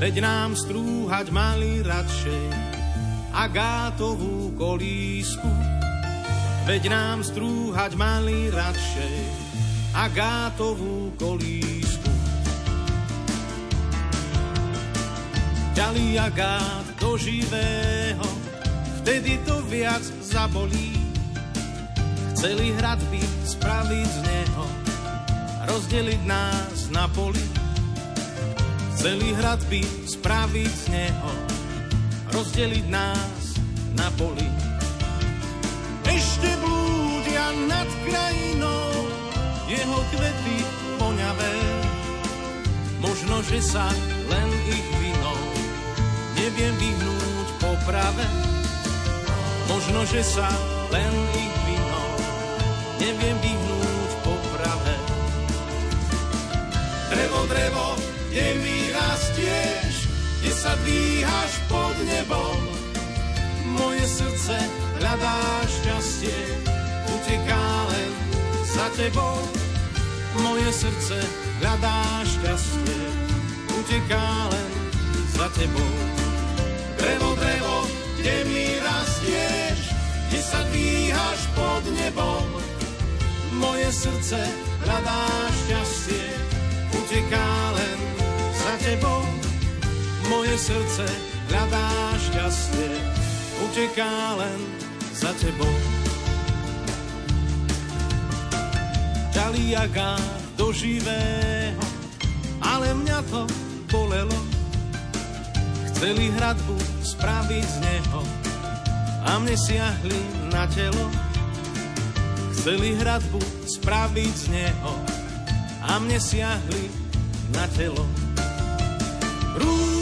Veď nám strúhať mali radšej agátovú kolísku. Veď nám strúhať mali radšej agátovú kolísku. Ďali agát do živého, vtedy to viac zabolí. Chceli hradby spraviť z neho, rozdeliť nás na poli. Chceli hradby spraviť z neho, rozdeliť nás na poli. Ešte blúdia nad krajinou, jeho kvety poňavé. Možno, že sa len ich vinou neviem vyhnúť poprave. Možno, že sa len ich vinou neviem vyhnúť poprave. Drevo, drevo, kde mi rastieš, kde sa dvíhaš pod nebom. Moje srdce hľadá šťastie, uteká len za tebou. Moje srdce hľadá šťastie, uteká len za tebou. Drevo, drevo, kde mi rastieš, kde sa dvíhaš pod nebom. Moje srdce hľadá šťastie, uteká len za tebou. Moje srdce hľadá šťastie, uteká len za tebou. Dali jaká do živého, ale mňa to bolelo. Chceli hradbu spraviť z neho a mne siahli na telo. Chceli hradbu spraviť z neho a mne siahli na telo. Rúbali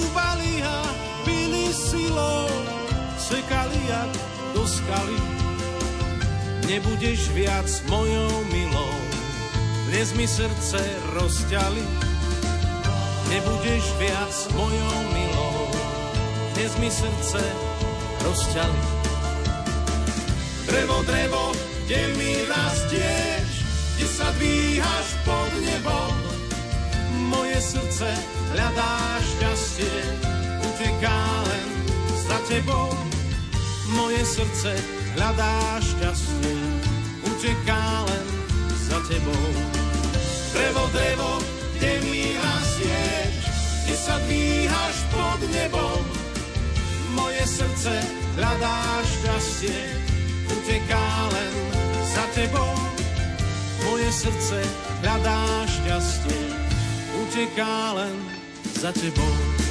byli silou, sekali nebudeš viac mojou milou. Dnes mi srdce rozťali, nebudeš viac mojou milou. Dnes mi srdce rozťali. Drevo, drevo, kde mi rastieš, kde sa dvíhaš pod nebom. Moje srdce hľadá šťastie, uteká len za tebou. Moje srdce hľadá šťastie, uteká len za tebou. Drevo, drevo, kde mi rastieš, kde sa dvíhaš pod nebom. Moje srdce hľadá šťastie, uteká len za tebou. Moje srdce hľadá šťastie, uteká len za tebou.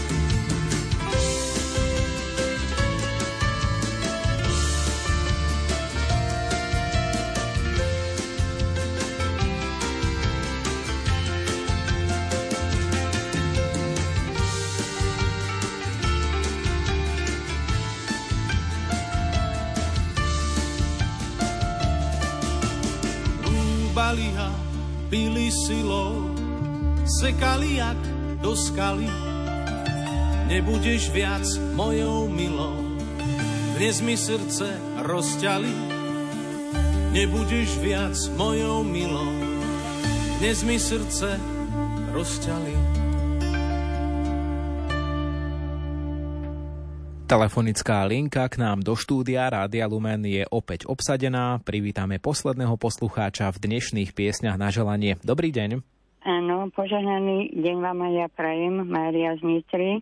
Sekali jak do skaly. Nebudeš viac mojou milou, dnes mi srdce rozťali. Nebudeš viac mojou milou, dnes mi srdce rozťali. Telefonická linka k nám do štúdia Rádia Lumen je opäť obsadená. Privítame posledného poslucháča v dnešných piesňach na želanie. Dobrý deň. Áno, požehnaný deň vám aj ja prajem, Mária z Nitry.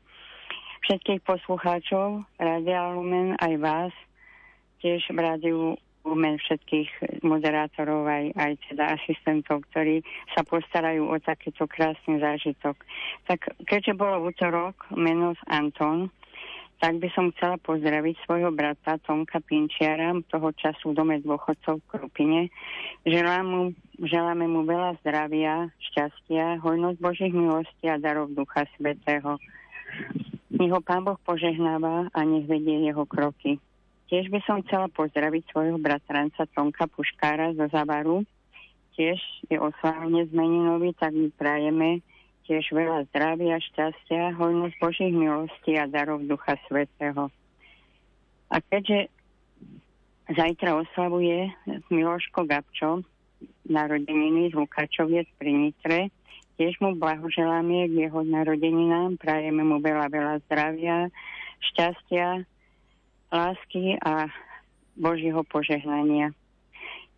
Všetkých poslucháčov Rádia Lumen, aj vás, tiež v Rádiu Lumen všetkých moderátorov, aj, aj teda asistentov, ktorí sa postarajú o takýto krásny zážitok. Tak keďže bolo v útorok meno Anton, tak by som chcela pozdraviť svojho brata Tomka Pinčiara, toho času v dome dôchodcov v Krupine. Želám mu, želáme mu veľa zdravia, šťastia, hojnosť Božích milostí a darov Ducha Svetého. Nech ho Pán Boh požehnáva a nech vedie jeho kroky. Tiež by som chcela pozdraviť svojho bratranca Tomka Puškára zo Zavaru. Tiež je oslávne zmeninový, tak my prajeme tiež veľa zdravia, šťastia, hojnosť Božích milostí a darov Ducha Svetého. A keďže zajtra oslavuje Miloško Gabčo narodeniny z Lukačoviec pri Nitre, tiež mu blahoželáme k jeho narodeninám, prajeme mu veľa, veľa zdravia, šťastia, lásky a Božieho požehnania.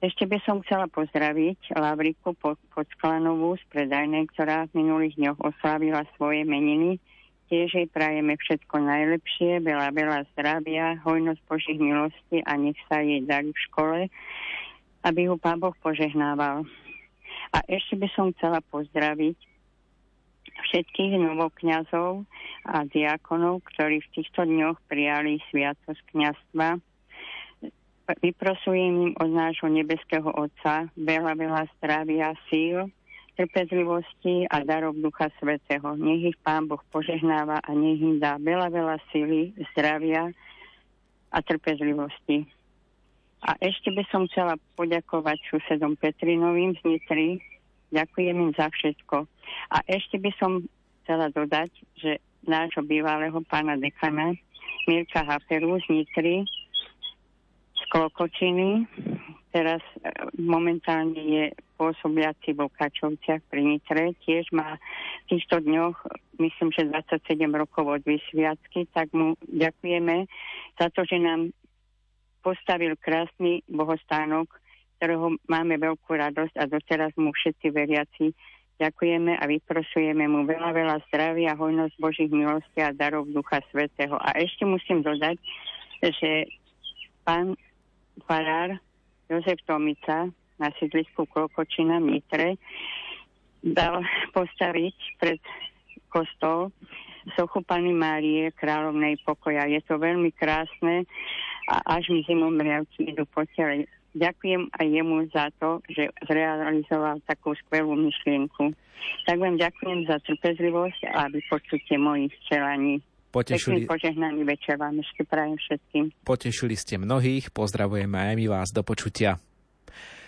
Ešte by som chcela pozdraviť Lavriku Podsklanovú z Predajnej, ktorá v minulých dňoch oslávila svoje meniny. Tiež jej prajeme všetko najlepšie, veľa, veľa zdravia, hojnosť Božích milostí a nech sa jej darí v škole, aby ho Pán Boh požehnával. A ešte by som chcela pozdraviť všetkých novokňazov a diakonov, ktorí v týchto dňoch prijali sviatosť kňazstva vyprosujem im od nášho nebeského Otca veľa, veľa zdravia, síl, trpezlivosti a darov Ducha Svetého. Nech ich Pán Boh požehnáva a nech im dá veľa, veľa síly, zdravia a trpezlivosti. A ešte by som chcela poďakovať susedom Petrinovým z Nitry. Ďakujem im za všetko. A ešte by som chcela dodať, že nášho bývalého pána dekana Mirka Haferu z Nitry Klokočiny. Teraz e, momentálne je pôsobiaci v Lukačovciach pri Nitre. Tiež má v týchto dňoch, myslím, že 27 rokov od vysviacky, tak mu ďakujeme za to, že nám postavil krásny bohostánok, ktorého máme veľkú radosť a doteraz mu všetci veriaci ďakujeme a vyprosujeme mu veľa, veľa zdravia, hojnosť Božích milostí a darov Ducha Svetého. A ešte musím dodať, že pán farár Jozef Tomica na sídlisku Klokočina v Nitre dal postaviť pred kostol sochu Pany Márie, kráľovnej pokoja. Je to veľmi krásne a až mi zimom mriavci idú po tele. Ďakujem aj jemu za to, že zrealizoval takú skvelú myšlienku. Tak vám ďakujem za trpezlivosť a vypočutie mojich celaní. Potešili... Pekný požehnaný večer vám ešte prajem všetkým. Potešili ste mnohých, pozdravujeme aj my vás do počutia.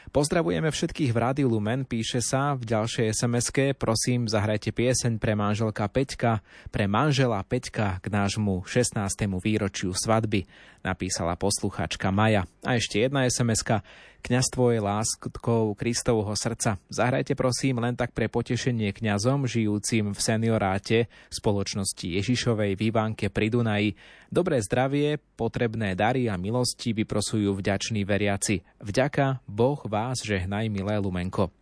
Pozdravujeme všetkých v Rádiu Lumen, píše sa v ďalšej sms prosím zahrajte pieseň pre manželka Peťka, pre manžela Peťka k nášmu 16. výročiu svadby, napísala posluchačka Maja. A ešte jedna sms Kňazstvo je láskou Kristovho srdca. Zahrajte prosím len tak pre potešenie kňazom žijúcim v senioráte spoločnosti Ježišovej v Ivánke pri Dunaji. Dobré zdravie, potrebné dary a milosti vyprosujú vďační veriaci. Vďaka, Boh vás žehnaj, milé Lumenko.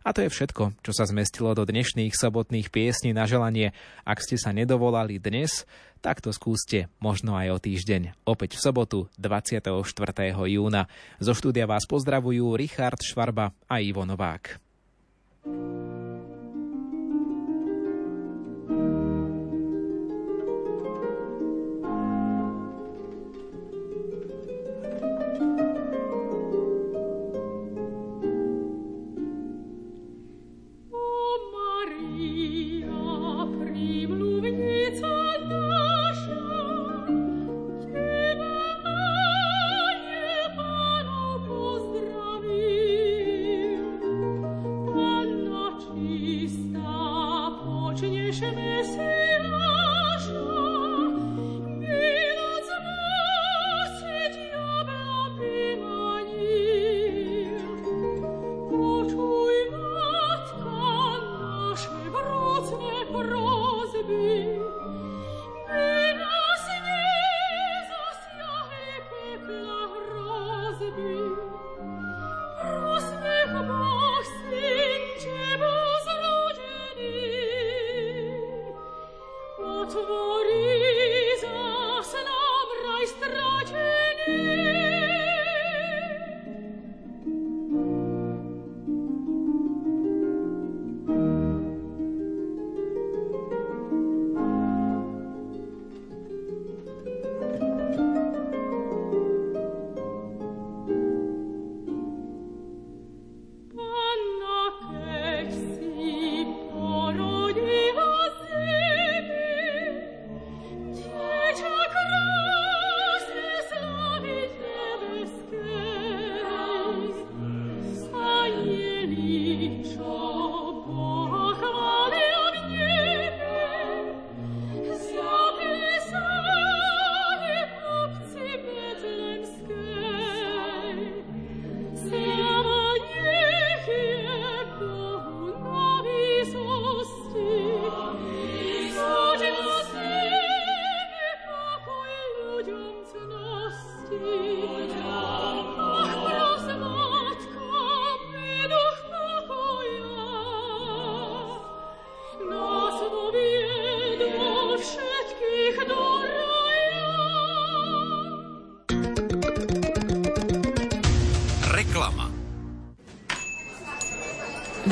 A to je všetko, čo sa zmestilo do dnešných sobotných piesní na želanie. Ak ste sa nedovolali dnes, tak to skúste možno aj o týždeň. Opäť v sobotu 24. júna. Zo štúdia vás pozdravujú Richard Švarba a Ivo Novák.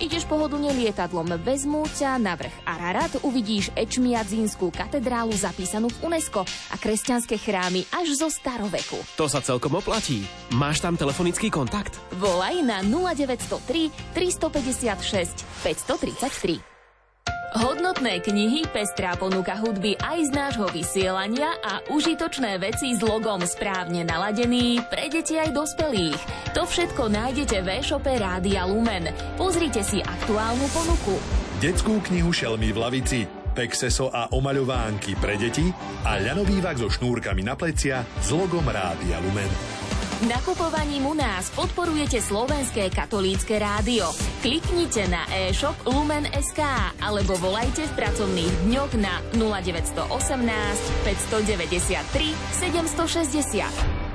Ideš pohodlne lietadlom, vezmú ťa na vrch Ararat, uvidíš Ečmiadzínskú katedrálu zapísanú v UNESCO a kresťanské chrámy až zo staroveku. To sa celkom oplatí. Máš tam telefonický kontakt? Volaj na 0903 356 533. Hodnotné knihy, pestrá ponuka hudby aj z nášho vysielania a užitočné veci s logom správne naladený pre deti aj dospelých. To všetko nájdete v e-shope Rádia Lumen. Pozrite si aktuálnu ponuku. Detskú knihu Šelmy v lavici, Pexeso a omaľovánky pre deti a ľanovývak so šnúrkami na plecia s logom Rádia Lumen. Nakupovaním u nás podporujete slovenské katolícke rádio. Kliknite na e-shop Lumen.sk alebo volajte v pracovných dňoch na 0918 593 760.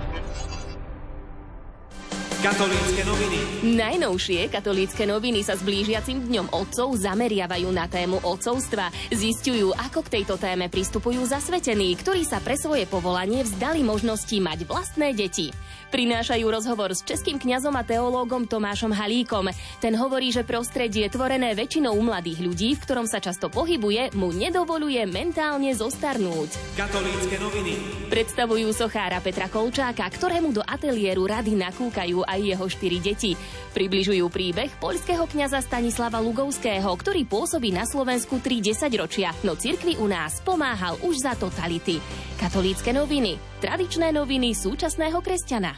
Katolícke noviny. Najnovšie katolícke noviny sa s blížiacim dňom otcov zameriavajú na tému otcovstva. Zistujú, ako k tejto téme pristupujú zasvetení, ktorí sa pre svoje povolanie vzdali možnosti mať vlastné deti. Prinášajú rozhovor s českým kňazom a teológom Tomášom Halíkom. Ten hovorí, že prostredie tvorené väčšinou mladých ľudí, v ktorom sa často pohybuje, mu nedovoluje mentálne zostarnúť. Katolícke noviny. Predstavujú sochára Petra Kolčáka, ktorému do ateliéru rady nakúkajú aj jeho štyri deti. Približujú príbeh poľského kňaza Stanislava Lugovského, ktorý pôsobí na Slovensku 3 ročia, no cirkvi u nás pomáhal už za totality. Katolícke noviny. Tradičné noviny súčasného kresťana.